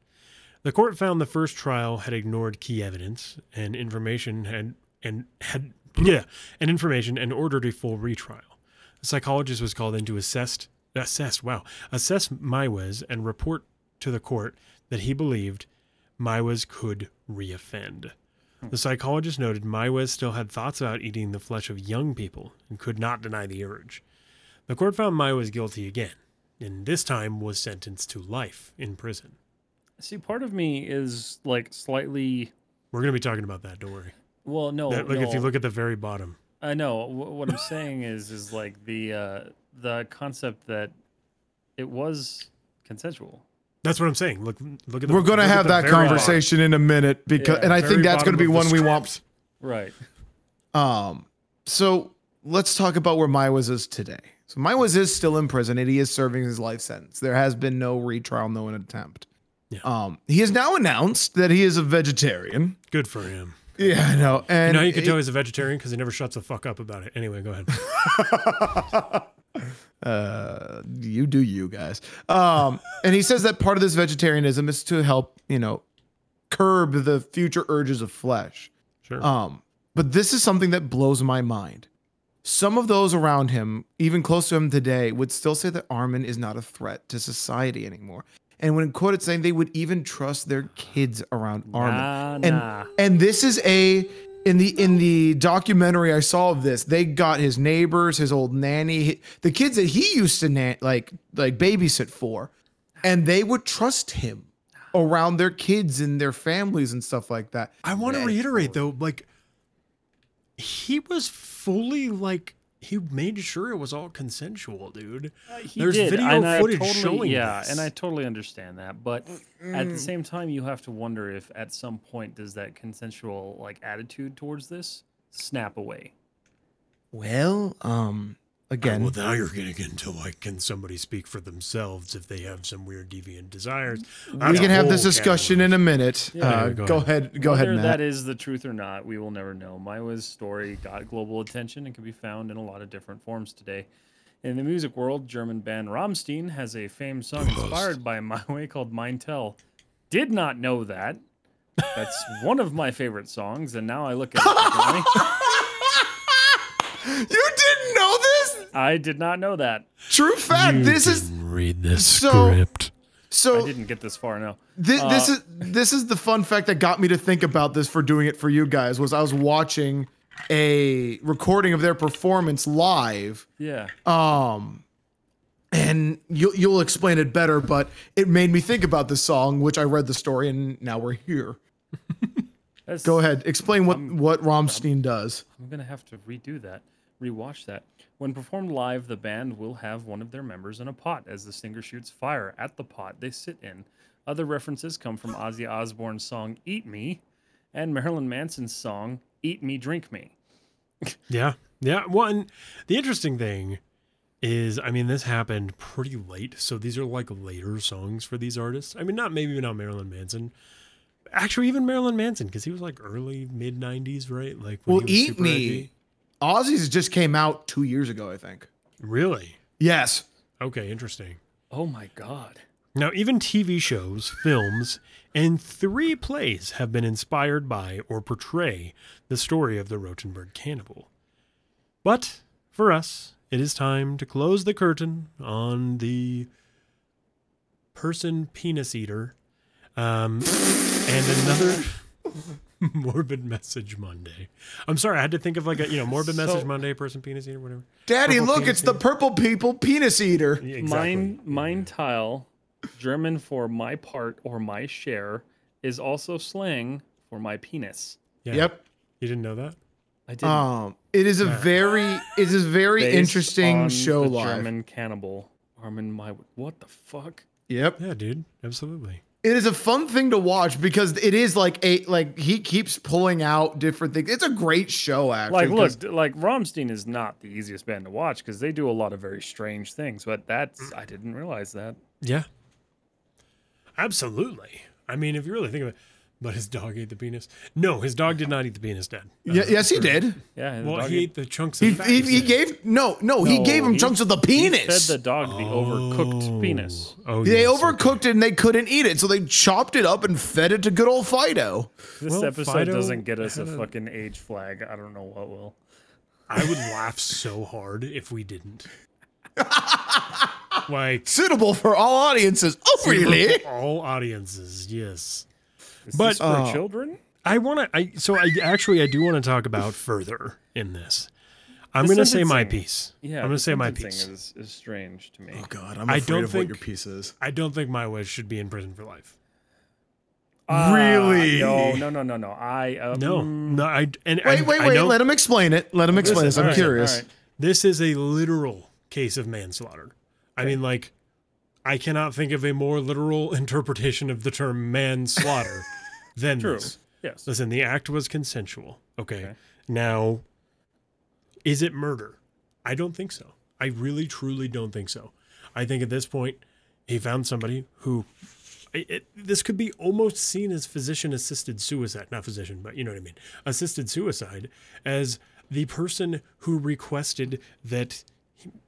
The court found the first trial had ignored key evidence and information had and had *laughs* yeah, and information and ordered a full retrial. A psychologist was called in to assess assess wow assess Meiwes and report to the court that he believed Meiwes could reoffend. The psychologist noted Meiwes still had thoughts about eating the flesh of young people and could not deny the urge. The court found Meiwes guilty again, and this time was sentenced to life in prison. See, part of me is like slightly. We're going to be talking about that, don't worry. Well, no. That- like if you look at the very bottom. I know wh- what I'm saying is is like the uh, the concept that it was consensual. That's what I'm saying. Look look at the We're gonna have that very conversation in a minute because, Yeah, and I think that's gonna be one we want. Right. Um, so let's talk about where Meiwes is today. So Meiwes is still in prison and he is serving his life sentence. There has been no retrial, no attempt. Yeah. Um, he has now announced that he is a vegetarian. Good for him. Yeah, I know. You And know how you can it- tell he's a vegetarian because he never shuts the fuck up about it. Anyway, go ahead. *laughs* uh, you do you guys. Um, and he says that part of this vegetarianism is to help, you know, curb the future urges of flesh. Sure. Um, but this is something that blows my mind. Some of those around him, even close to him today, would still say that Armin is not a threat to society anymore. And when quoted saying they would even trust their kids around Armin. Nah, and nah. and this is a in the in the documentary I saw of this, they got his neighbors, his old nanny, the kids that he used to like like babysit for, and they would trust him around their kids and their families and stuff like that. I want to reiterate though, like he was fully like he made sure it was all consensual, dude. He There's did, video and footage totally- showing Yeah, this. and I totally understand that, but at the same time, you have to wonder if at some point does that consensual like attitude towards this snap away. Well, um, again, Well, now you're getting into like, can somebody speak for themselves if they have some weird deviant desires? we can have this discussion in a minute. Yeah. uh, go go ahead, go Whether ahead, Matt. Whether that is the truth or not, we will never know. Meiwes's story got global attention and can be found in a lot of different forms today. In the music world, German band Rammstein has a famed song inspired by *laughs* Maiwa called Mein Teil. Did not know that. That's *laughs* one of my favorite songs, and now I look at it differently. *laughs* you didn't know this? I did not know that. True fact. this is read this So- script. so. I didn't get this far. No. This, this Uh, is this is the fun fact that got me to think about this for doing it for you guys was I was watching a recording of their performance live Yeah. um and you'll you'll explain it better but it made me think about this song which I read the story and now we're here. *laughs* That's, Go ahead, explain what what Rammstein does. I'm gonna have to redo that, rewatch that. When performed live, the band will have one of their members in a pot as the singer shoots fire at the pot they sit in. Other references come from *gasps* Ozzy Osbourne's song "Eat Me" and Marilyn Manson's song "Eat Me, Drink Me." *laughs* Yeah. Yeah. One, the interesting thing is, I mean, this happened pretty late. So these are like later songs for these artists. I mean, not maybe not Marilyn Manson. Actually, even Marilyn Manson, because he was like early mid 90s, right? Like, when Well, he was Eat super Me. edgy. Ozzy's just came out 2 years ago, I think. Really? Yes. Okay, interesting. Oh my God! Now, even TV shows, films, and three plays have been inspired by or portray the story of the Rotenburg cannibal. But for us, it is time to close the curtain on the person penis eater um, and another *laughs* morbid message Monday. I'm sorry, I had to think of like a you know morbid message Monday, person penis eater, whatever. Daddy, Purple look, penis it's the purple people penis eater. Yeah, Mein mein Teil, German for my part or my share, is also slang for my penis. Yeah. Yep. You didn't know that? I did. Um, it is a very, it is a very interesting show the live. German cannibal Armin my what the fuck? Yep. Yeah, dude. Absolutely. It is a fun thing to watch because it is like a like he keeps pulling out different things. It's a great show actually. Like, look, like Rammstein is not the easiest band to watch because they do a lot of very strange things. But that's I didn't realize that. Yeah. Absolutely. I mean, if you really think of it, But his dog ate the penis. No, his dog did not eat the penis, Dad. Uh, Yeah, yes, he did. Yeah, the Well, dog he ate- ate the chunks He, of fat. he, he said. gave no, no, he gave him he- chunks of the he penis. fed the dog the overcooked penis. Oh, they yes, overcooked okay. it and they couldn't eat it, so they chopped it up and fed it to good old Fido. This Well, episode Fido doesn't get us a had a- fucking age flag. I don't know what will. I would laugh so hard if we didn't. *laughs* like Suitable for all audiences. Oh, really? for all audiences, yes. Is But- this for Oh. children? I want to. I so I actually I do want to talk about further in this. I'm going to say my piece. Yeah, I'm going to say my piece. Is, is strange to me. Oh God, I'm I afraid don't of what your piece is. I don't think Meiwes should be in prison for life. Ah, Really? No, no, no, no, no. I uh, No, no. I and Wait, I, wait, I wait. know Let him explain it. Let him explain this. listen, I'm all right, curious. all right. this is a literal case of manslaughter. I mean, like, I cannot think of a more literal *laughs* interpretation of the term manslaughter *laughs* than True. this. Yes. Listen, the act was consensual. Okay. Okay. Now, is it murder? I don't think so. I really, truly don't think so. I think at this point, he found somebody who. It, it- this could be almost seen as physician assisted suicide, not physician, but you know what I mean, assisted suicide, as the person who requested that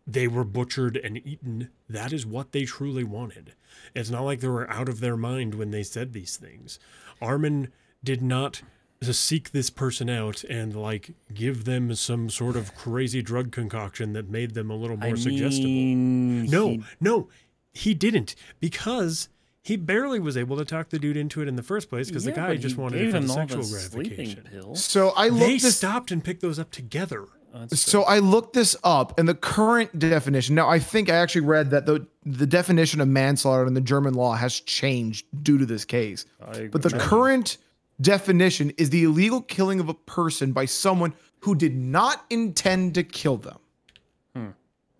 they were butchered and eaten. That is what they truly wanted. It's not like they were out of their mind when they said these things. Armin did not seek this person out and like give them some sort of crazy drug concoction that made them a little more I suggestible. mean, No, he- no, he didn't because he barely was able to talk the dude into it in the first place because yeah, the guy just wanted gave it for him the all sexual sleeping gratification. pills. So I They looked this. stopped and picked those up together. So I looked this up, and the current definition. Now I think I actually read that the the definition of manslaughter in the German law has changed due to this case. But the current definition is the illegal killing of a person by someone who did not intend to kill them. Hmm.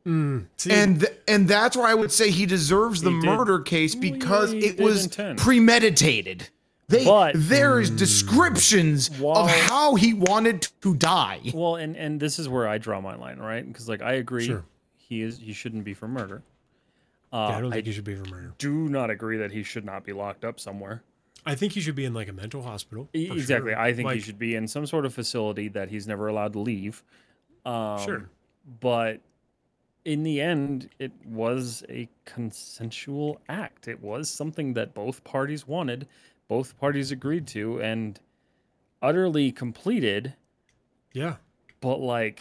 Hmm. See, and th- and that's why I would say he deserves the He murder case because he it was intend. premeditated. They But- there is descriptions While- of how he wanted to die. Well, and and this is where I draw my line, right? Because like I agree, Sure. he is he shouldn't be for murder. yeah, Uh, I don't I think he should be for murder. do not agree that he should not be locked up somewhere. I think he should be in like a mental hospital. Exactly. sure. I think he should be in some sort of facility that he's never allowed to leave. Um, Sure. But in the end, it was a consensual act. It was something that both parties wanted, both parties agreed to, and utterly completed. Yeah. But like,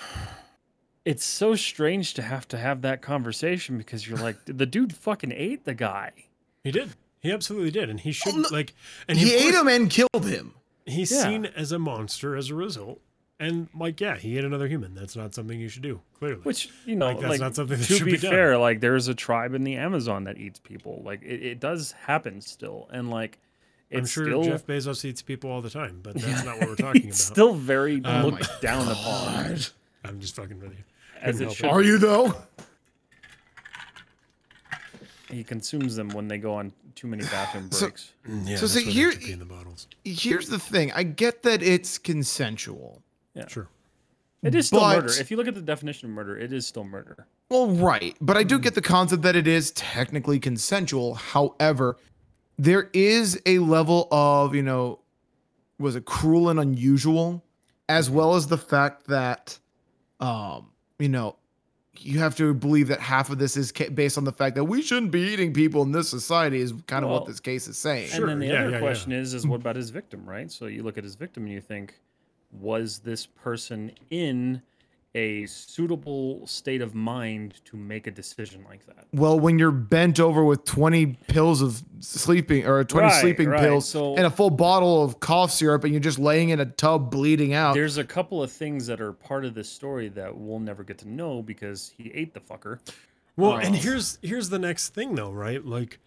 it's so strange to have to have that conversation because you're like, *laughs* the dude fucking ate the guy. He did. He absolutely did, and he oh, should no, like. And He of ate course, him and killed him. He's Yeah. seen as a monster as a result, and like, yeah, he ate another human. That's not something you should do. Clearly, Which you know, Like, like, that's not something that to should be, be done. fair, like there's a tribe in the Amazon that eats people. Like it, it does happen still, and like it's I'm sure still Jeff Bezos eats people all the time, but that's not what we're *laughs* talking about. still very um, Oh looked down upon I'm just fucking with you. as it should. Are you though? He consumes them when they go on too many bathroom So- breaks. Mm, yeah, So that's see, here- have to pee in the bottles. Here's the thing. I get that it's consensual. Yeah, sure. it is still murder. If you look at the definition of murder, it is still murder. Well, right. But I do mm. get the concept that it is technically consensual. However, there is a level of, you know, was it cruel and unusual, as well as the fact that, um, you know, you have to believe that half of this is ca- based on the fact that we shouldn't be eating people in this society is kind of Well, what this case is saying. And then the yeah, other yeah, yeah. question is, is what about his victim, right? So you look at his victim and you think, was this person in a suitable state of mind to make a decision like that? Well, when you're bent over with 20 pills of sleeping or 20 Right, sleeping right. pills So- and a full bottle of cough syrup and you're just laying in a tub bleeding out. There's a couple of things that are part of this story that we'll never get to know because he ate the fucker. Well, and Oh. here's here's the next thing though, right? Like,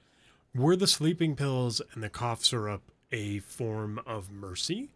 were the sleeping pills and the cough syrup a form of mercy,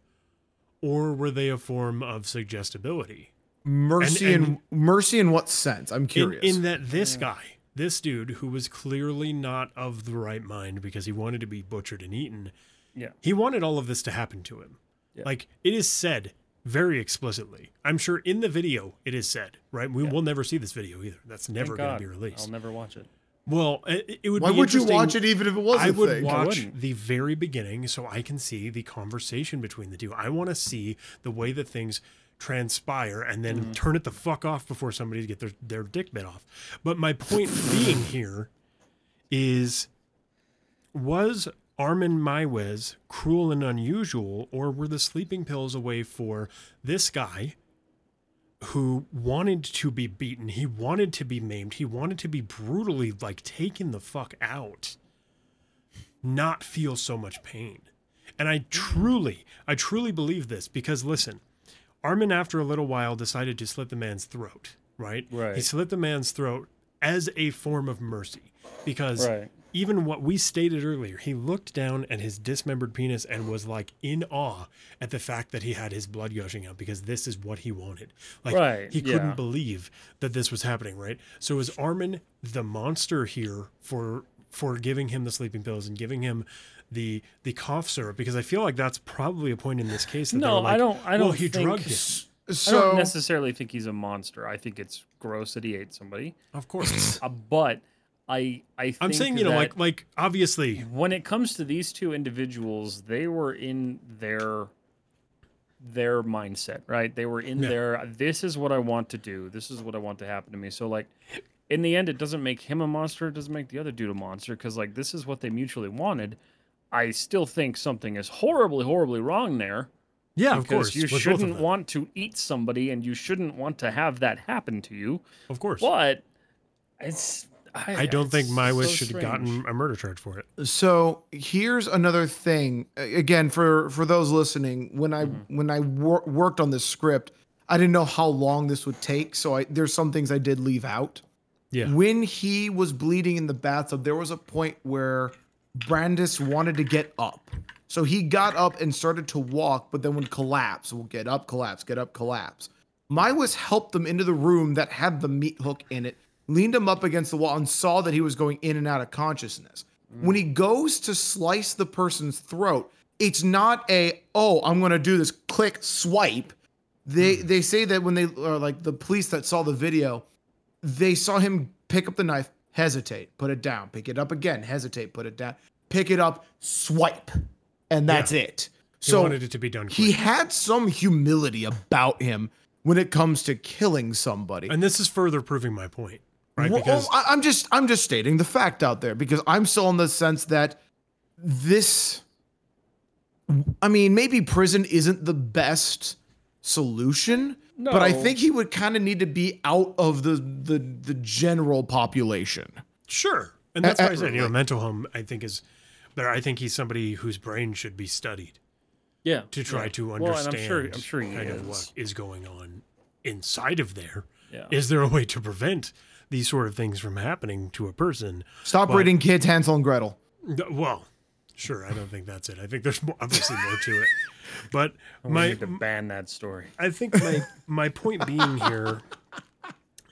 or were they a form of suggestibility? Mercy And- in mercy in what sense? I'm curious. in that this guy, this dude who was clearly not of the right mind because he wanted to be butchered and eaten, Yeah. he wanted all of this to happen to him. Yeah. Like it is said very explicitly. I'm sure in the video it is said, right? We will never see this video either. That's never going to be released. I'll never watch it. Well, it, it would Why be would you watch it even if it was? I would thing? watch wouldn't. the very beginning so I can see the conversation between the two. I want to see the way that things transpire and then Mm-hmm. turn it the fuck off before somebody get their, their dick bit off. But my point being here is was Armin Meiwes cruel and unusual, or were the sleeping pills a way for this guy who wanted to be beaten, he wanted to be maimed, he wanted to be brutally like taken the fuck out, not feel so much pain? And I truly, I truly believe this because listen, Armin, after a little while, decided to slit the man's throat, right? Right. He slit the man's throat as a form of mercy because Right. even what we stated earlier, he looked down at his dismembered penis and was like in awe at the fact that he had his blood gushing out because this is what he wanted. Like Right, he couldn't yeah. believe that this was happening, right? So is Armin the monster here for for giving him the sleeping pills and giving him the the cough syrup? Because I feel like that's probably a point in this case that No, like, I don't- I don't Well, he think- drugged him. I So don't necessarily think he's a monster. I think it's gross that he ate somebody. Of course. Uh, but I I think I'm saying, you know, like like obviously when it comes to these two individuals, they were in their their mindset, right? They were in Yeah. their this is what I want to do. This is what I want to happen to me. So like in the end it doesn't make him a monster, it doesn't make the other dude a monster cuz like this is what they mutually wanted. I still think something is horribly horribly wrong there yeah, of because course. you with both of shouldn't want to eat somebody and you shouldn't want to have that happen to you. Of course. But it's I, I don't think Meiwes so should have gotten a murder charge for it. so here's another thing. Again, for for those listening, when I mm-hmm. when I wor- worked on this script, I didn't know how long this would take. So I, there's some things I did leave out. Yeah. When he was bleeding in the bathtub, there was a point where Brandes wanted to get up. So he got up and started to walk, but then would collapse. Will get up, collapse, get up, collapse. Meiwes helped them into the room that had the meat hook in it, leaned him up against the wall, and saw that he was going in and out of consciousness. When he goes to slice the person's throat, it's not a, oh, I'm gonna do this click swipe. They hmm. they say that when they or like the police that saw the video, they saw him pick up the knife, hesitate, put it down, pick it up again, hesitate, put it down, pick it up, swipe, and that's it. He So wanted it to be done quick. he had some humility about him when it comes to killing somebody. and this is further proving my point, right? Well, Because oh, I, I'm just I'm just stating the fact out there because I'm still in the sense that this I mean, maybe prison isn't the best solution, but I think he would kind of need to be out of the the the general population. sure, and that's Uh, why I said, you know, mental home. I think is better. I think he's somebody whose brain should be studied Yeah. to try yeah. to Well, understand. I'm sure I'm sure kind is. of what is going on inside of there. Yeah. Is there a way to prevent these sort of things from happening to a person? Stop But- reading kids Hansel and Gretel. Well, sure. I don't think that's it. I think there's more, obviously more to it. *laughs* But we my need to ban that story. I think my my point being here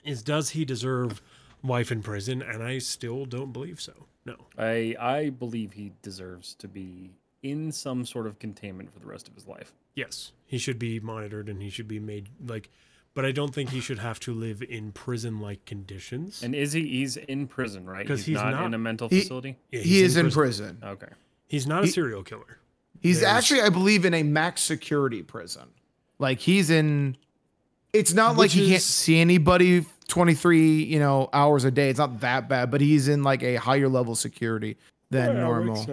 is does he deserve life in prison? And I still don't believe so. No. I I believe he deserves to be in some sort of containment for the rest of his life. Yes, he should be monitored and he should be made like but I don't think he should have to live in prison like conditions. And is he? He's in prison, right? Because he's not, not- in a mental He- facility. Yeah, He is in prison. Okay. He's not a serial killer. He's There's- actually, I believe, in a max security prison. Like he's in. It's not like Which he can't see anybody 23, you know, hours a day. It's not that bad, but he's in like a higher level security than normal.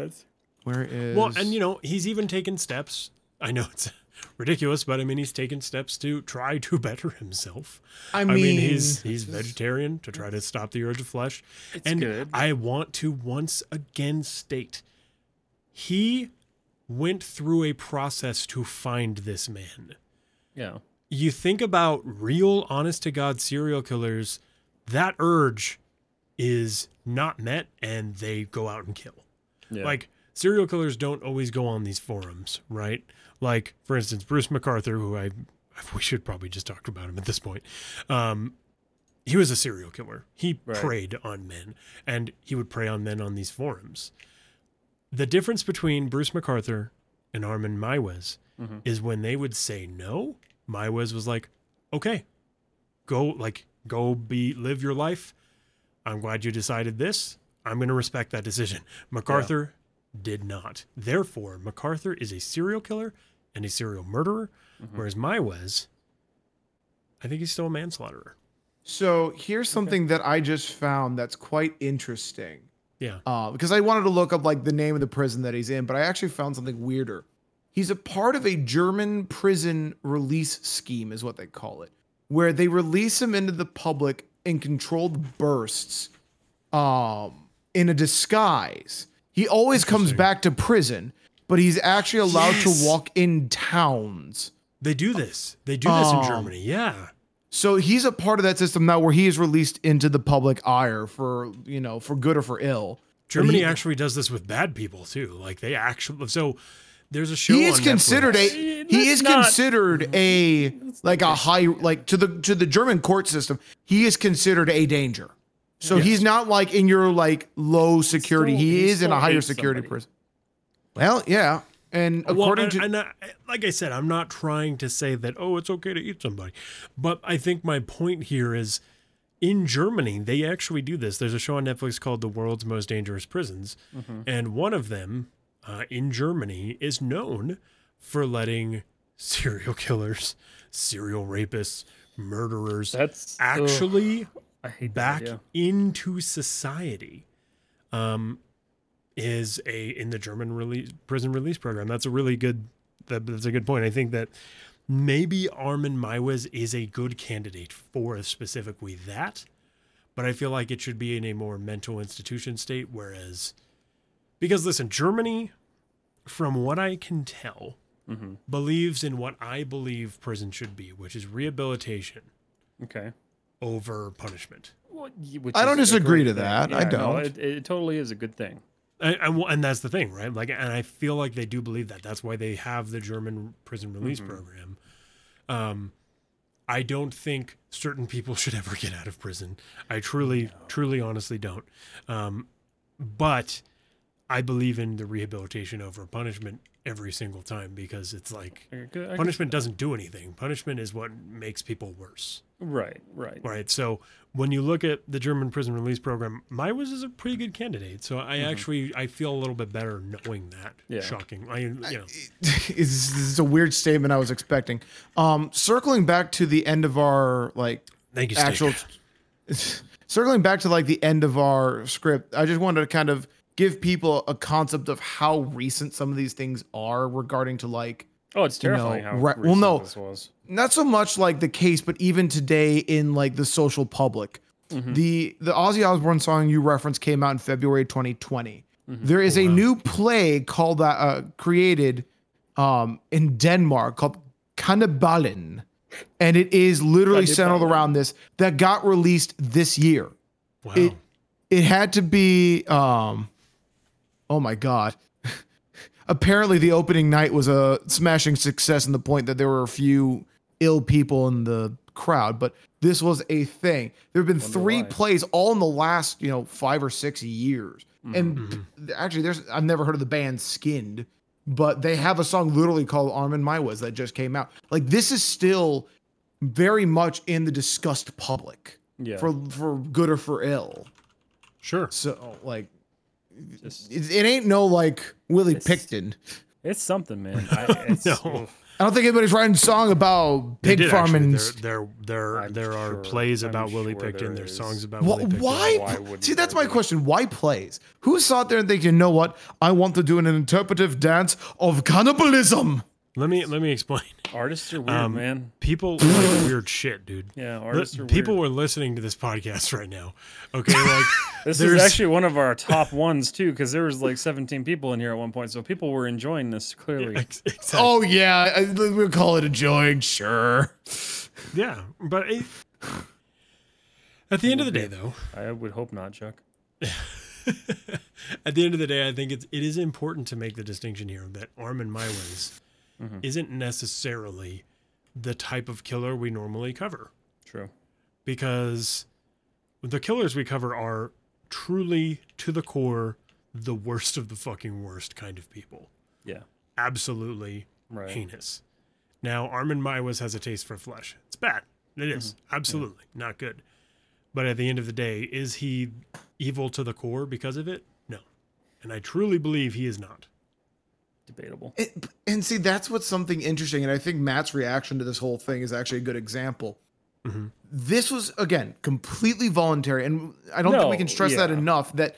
Where is Well, and you know, he's even taken steps. I know it's *laughs* ridiculous, but I mean, he's taken steps to try to better himself. I I mean, mean, he's he's vegetarian to try to stop the urge of flesh. and good. I want to once again state he went through a process to find this man. Yeah. You think about real honest to God serial killers, that urge is not met and they go out and kill. Yeah. Like serial killers don't always go on these forums, right? Like for instance, Bruce McArthur, who I we should probably just talk about him at this point. Um, he was a serial killer. He Right. preyed on men, and he would prey on men on these forums. The difference between Bruce McArthur and Armin Meiwes Mm-hmm. is when they would say no, Meiwes was like, "Okay, go like go be live your life. I'm glad you decided this. I'm going to respect that decision. *laughs* McArthur did not. Therefore, McArthur is a serial killer and a serial murderer, whereas Meiwes, I think he's still a manslaughterer. So here's something that I just found that's quite interesting. Yeah. Uh, because I wanted to look up like the name of the prison that he's in, but I actually found something weirder. He's a part of a German prison release scheme, is what they call it, where they release him into the public in controlled bursts, um, in a disguise. He always comes back to prison, but he's actually allowed Yes. to walk in towns. They do this. They do this in Um, Germany. Yeah. So he's a part of that system now where he is released into the public ire for, you know, for good or for ill. Germany he- actually does this with bad people too. Like they actually so there's a show he is on considered Netflix. a Let's he is not- considered a like a high like to the to the German court system he is considered a danger. So he's not like in your like low security. Still- he he is in a higher security somebody. prison. Well, yeah, and Well, according and, to and I, like I said, I'm not trying to say that oh, it's okay to eat somebody, but I think my point here is, in Germany, they actually do this. There's a show on Netflix called "The World's Most Dangerous Prisons," Mm-hmm. and one of them uh, in Germany is known for letting serial killers, serial rapists, murderers That's actually I hate back That idea. into society um is a in the german release prison release program that's a really good that, that's a good point i think that maybe armin meiwes is a good candidate for specifically that but i feel like it should be in a more mental institution state whereas because listen germany from what i can tell Mm-hmm. believes in what i believe prison should be which is rehabilitation Okay. over punishment Well, which I don't disagree to thing. that. I Yeah, no, don't. it, it totally is a good thing. And, and, and that's the thing, right? Like, and I feel like they do believe that. That's why they have the German prison release program. Um, I don't think certain people should ever get out of prison. I truly, truly, honestly don't. Um, but I believe in the rehabilitation over punishment every single time because it's like I could- I could- punishment doesn't do anything. Punishment is what makes people worse. Right. Right. Right. So when you look at the German prison release program, Meiwes is a pretty good candidate. So I actually I feel a little bit better knowing that. Yeah. Shocking. I you know. is this is a weird statement I was expecting. Um, circling back to the end of our like Thank you, Steak. actual *laughs* circling back to like the end of our script i just wanted to kind of give people a concept of how recent some of these things are regarding to like Oh, it's You know, terrifying how right- well, no. this was. not so much like the case but even today in like the social public. The the ozzy osbourne song you referenced came out in february 2020 There is a new play called that uh, created um in denmark called kannibalen. And it is literally centered around this that got released this year. Wow. it it had to be um oh my god apparently the opening night was a smashing success in the point that there were a few ill people in the crowd but this was a thing there have been three why. plays all in the last you know five or six years mm-hmm. and actually there's i've never heard of the band skinned but they have a song literally called armin Was" that just came out like this is still very much in the discussed public Yeah. for for good or for ill. sure. So like Just- it, it ain't no like Willie Pickton. it's something, man. *laughs* I, it's, No. I don't think anybody's writing a song about pig farming. There, there, there, there are sure- plays I'm about Willie sure Pickton. there There's songs about Wha- Willie Pickton. why? Why See, that's my be? question. Why plays? Who sat there and think, you know what? I want to do an interpretive dance of cannibalism. Let me let me explain. Artists are weird, Um, man. People like *laughs* weird shit, dude. Yeah, Li- artists are people weird. were listening to this podcast *laughs* right now. Okay, like *laughs* This there's- is actually one of our top ones too, because there was like 17 people in here at one point, so people were enjoying this clearly. ex- exactly. Oh yeah, I- we'll call it enjoying, sure. Yeah, but it, at the end of the day, though, I would hope not, Chuck. at the end of the day, I think it's it is important to make the distinction here that Armin Meiwes isn't necessarily the type of killer we normally cover True. because the killers we cover are truly to the core the worst of the fucking worst kind of people. Yeah. Absolutely Right. heinous. Now, Armin Meiwes has a taste for flesh. It's bad. It is. Mm-hmm. Absolutely not good. But at the end of the day, is he evil to the core because of it? No. And I truly believe he is not. Debatable. It, and see, that's what's something interesting. And I think Matt's reaction to this whole thing is actually a good example. Mm-hmm. This was, again, completely voluntary. And I don't think we can stress that enough that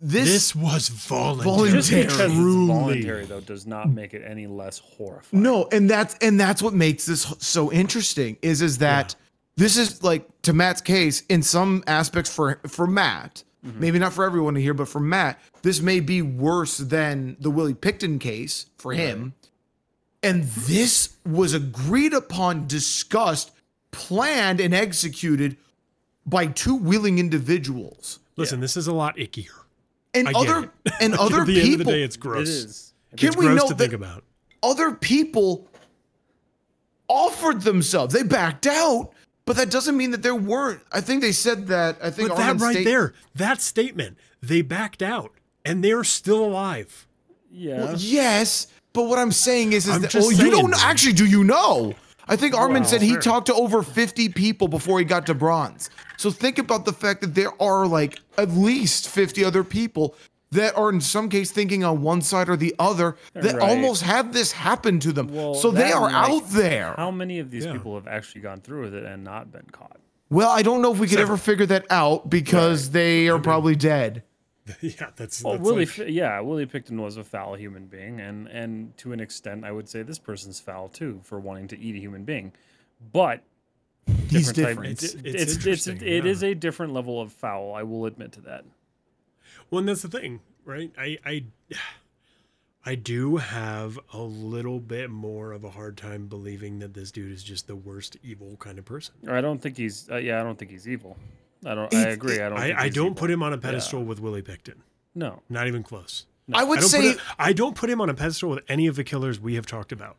this, This was voluntary. Voluntary. Just Truly. voluntary though does not make it any less horrifying. no, and that's and that's what makes this so interesting is is that this is like to Matt's case in some aspects for for Matt, Mm-hmm. maybe not for everyone to hear, but for Matt, this may be worse than the Willie Pickton case for him. And this was agreed upon, discussed, planned, and executed by two willing individuals. Listen, this is a lot ickier. And I other *laughs* and other At the end of the day, it's gross. It is. can it's we gross know to think about. other people offered themselves. They backed out, but that doesn't mean that there weren't. I think they said that. I think But that right state- there, that statement, they backed out and they're still alive. Yeah. Well, yes, but what I'm saying is, is I'm that just oh, you don't man. actually. Do you know? I think Armin Well, said he fair. talked to over 50 people before he got to Brandes. So think about the fact that there are like at least 50 other people that are in some case thinking on one side or the other that Right. almost have this happen to them. Well, so they are might- out there. How many of these Yeah. people have actually gone through with it and not been caught? Well, I don't know if we could ever figure that out because they are probably dead. *laughs* yeah, that's, Well, that's Willie, like- yeah, Willie Pickton was a foul human being, and and to an extent, I would say this person's foul too for wanting to eat a human being, but He's type- different. it's, It's- it's, it's it's, it yeah. is a different level of foul. I will admit to that. Well, and that's the thing, right? I, I, *sighs* I do have a little bit more of a hard time believing that this dude is just the worst evil kind of person. I don't think he's. Uh, yeah, I don't think he's evil. I don't. I agree. I don't. I, think I don't evil. put him on a pedestal with Willie Pickton. No. Not even close. I would I say put a, I don't put him on a pedestal with any of the killers we have talked about.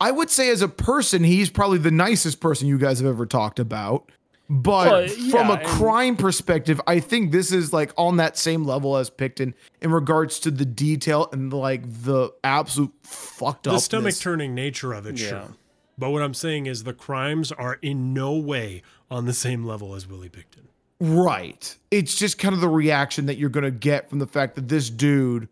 I would say as a person, he's probably the nicest person you guys have ever talked about. But Well, from a and- crime perspective, I think this is like on that same level as Pickton in regards to the detail and like the absolute fucked up. The stomach turning nature of it, Yeah. sure. But what I'm saying is the crimes are in no way on the same level as Willie Pickton. Right. It's just kind of the reaction that you're going to get from the fact that this dude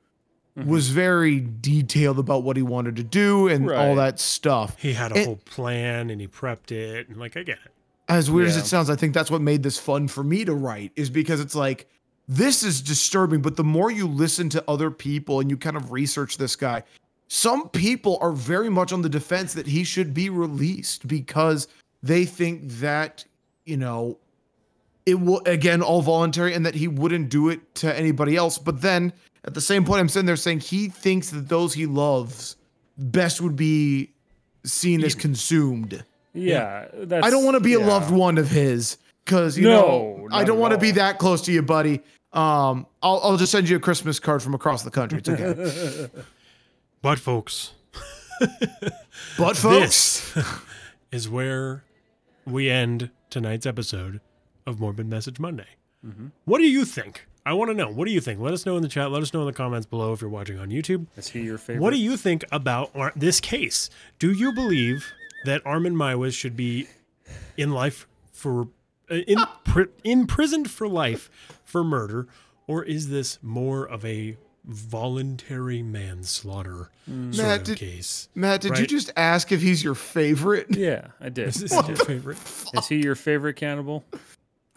Mm-hmm. was very detailed about what he wanted to do and all that stuff. He had a It- whole plan and he prepped it, and like I get it. As weird as it sounds, I think that's what made this fun for me to write is because it's like this is disturbing, but the more you listen to other people and you kind of research this guy, some people are very much on the defense that he should be released because they think that, you know, it will again all voluntary and that he wouldn't do it to anybody else. But then at the same point, I'm sitting there saying he thinks that those he loves best would be seen as consumed. Yeah. That's. I don't want to be a loved one of his because you No, know I don't want to be that close to you, buddy. Um, I'll I'll just send you a Christmas card from across the country. It's okay. *laughs* But folks, *laughs* but folks, this *laughs* is where we end tonight's episode of Morbid Message Monday. Mm-hmm. What do you think? I want to know. What do you think? Let us know in the chat. Let us know in the comments below if you're watching on YouTube. Is he your favorite? What do you think about Ar- this case? Do you believe that Armin Meiwes should be in life for uh, in pri- imprisoned for life for murder, or is this more of a voluntary manslaughter sort Matt, of did- case? Matt, did you just ask if he's your favorite? Yeah, I did. Is *laughs* this I your did. favorite? Is he your favorite cannibal?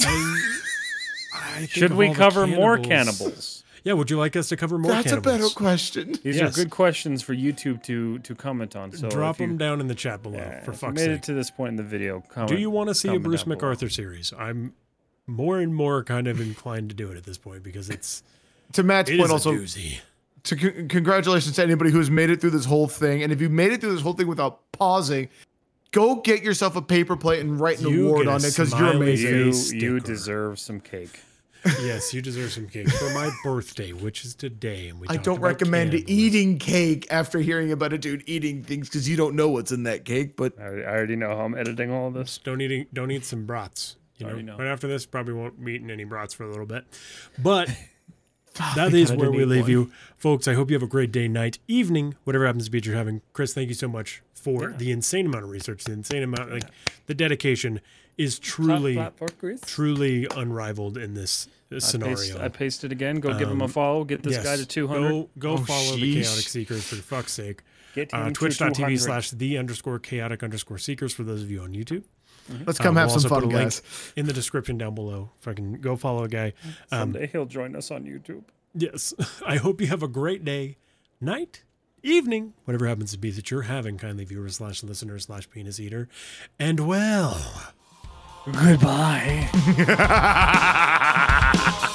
I think Should we all the cover more cannibals? Yeah, would you like us to cover more That's a better question. These Yes. are good questions for YouTube to to comment on. So Drop if you, them down in the chat below, yeah, for if you fuck's made sake. it to this point in the video, comment. Do you want to see a Bruce down below. McArthur series? I'm more and more kind of inclined to do it at this point because it's To Matt's it point, is a also doozy. to con- congratulations to anybody who's made it through this whole thing. And if you made it through this whole thing without pausing, go get yourself a paper plate and write an You award on it because you're amazing. You you deserve some cake. Yes, you deserve some cake for my birthday, which is today. And we I don't recommend cannibalism. eating cake after hearing about a dude eating things because you don't know what's in that cake. But I, I already know how I'm editing all of this. Don't eat don't eat some brats. You know, know. right after this, probably won't be eating any brats for a little bit. But *laughs* that we is kinda where we leave one. you, folks. I hope you have a great day, night, evening, whatever happens to be you're having. Chris, thank you so much for the insane amount of research, the insane amount, like the dedication is truly clap for Chris. truly unrivaled in this uh, I scenario. paste, I pasted again. Go give him a follow. Get this guy to 200. Go, go Oh, follow the. Chaotic Seekers for fuck's sake. Get Uh, Twitch.tv 200. slash the underscore chaotic underscore seekers for those of you on YouTube. Let's Uh, come we'll have some also put fun, a link guys. in the description down below. If I can go follow a guy. Um, Someday he'll join us on YouTube. yes. *laughs* I hope you have a great day, night, evening, whatever happens to be that you're having, kindly viewer slash listener slash penis eater. And well. Goodbye. *laughs*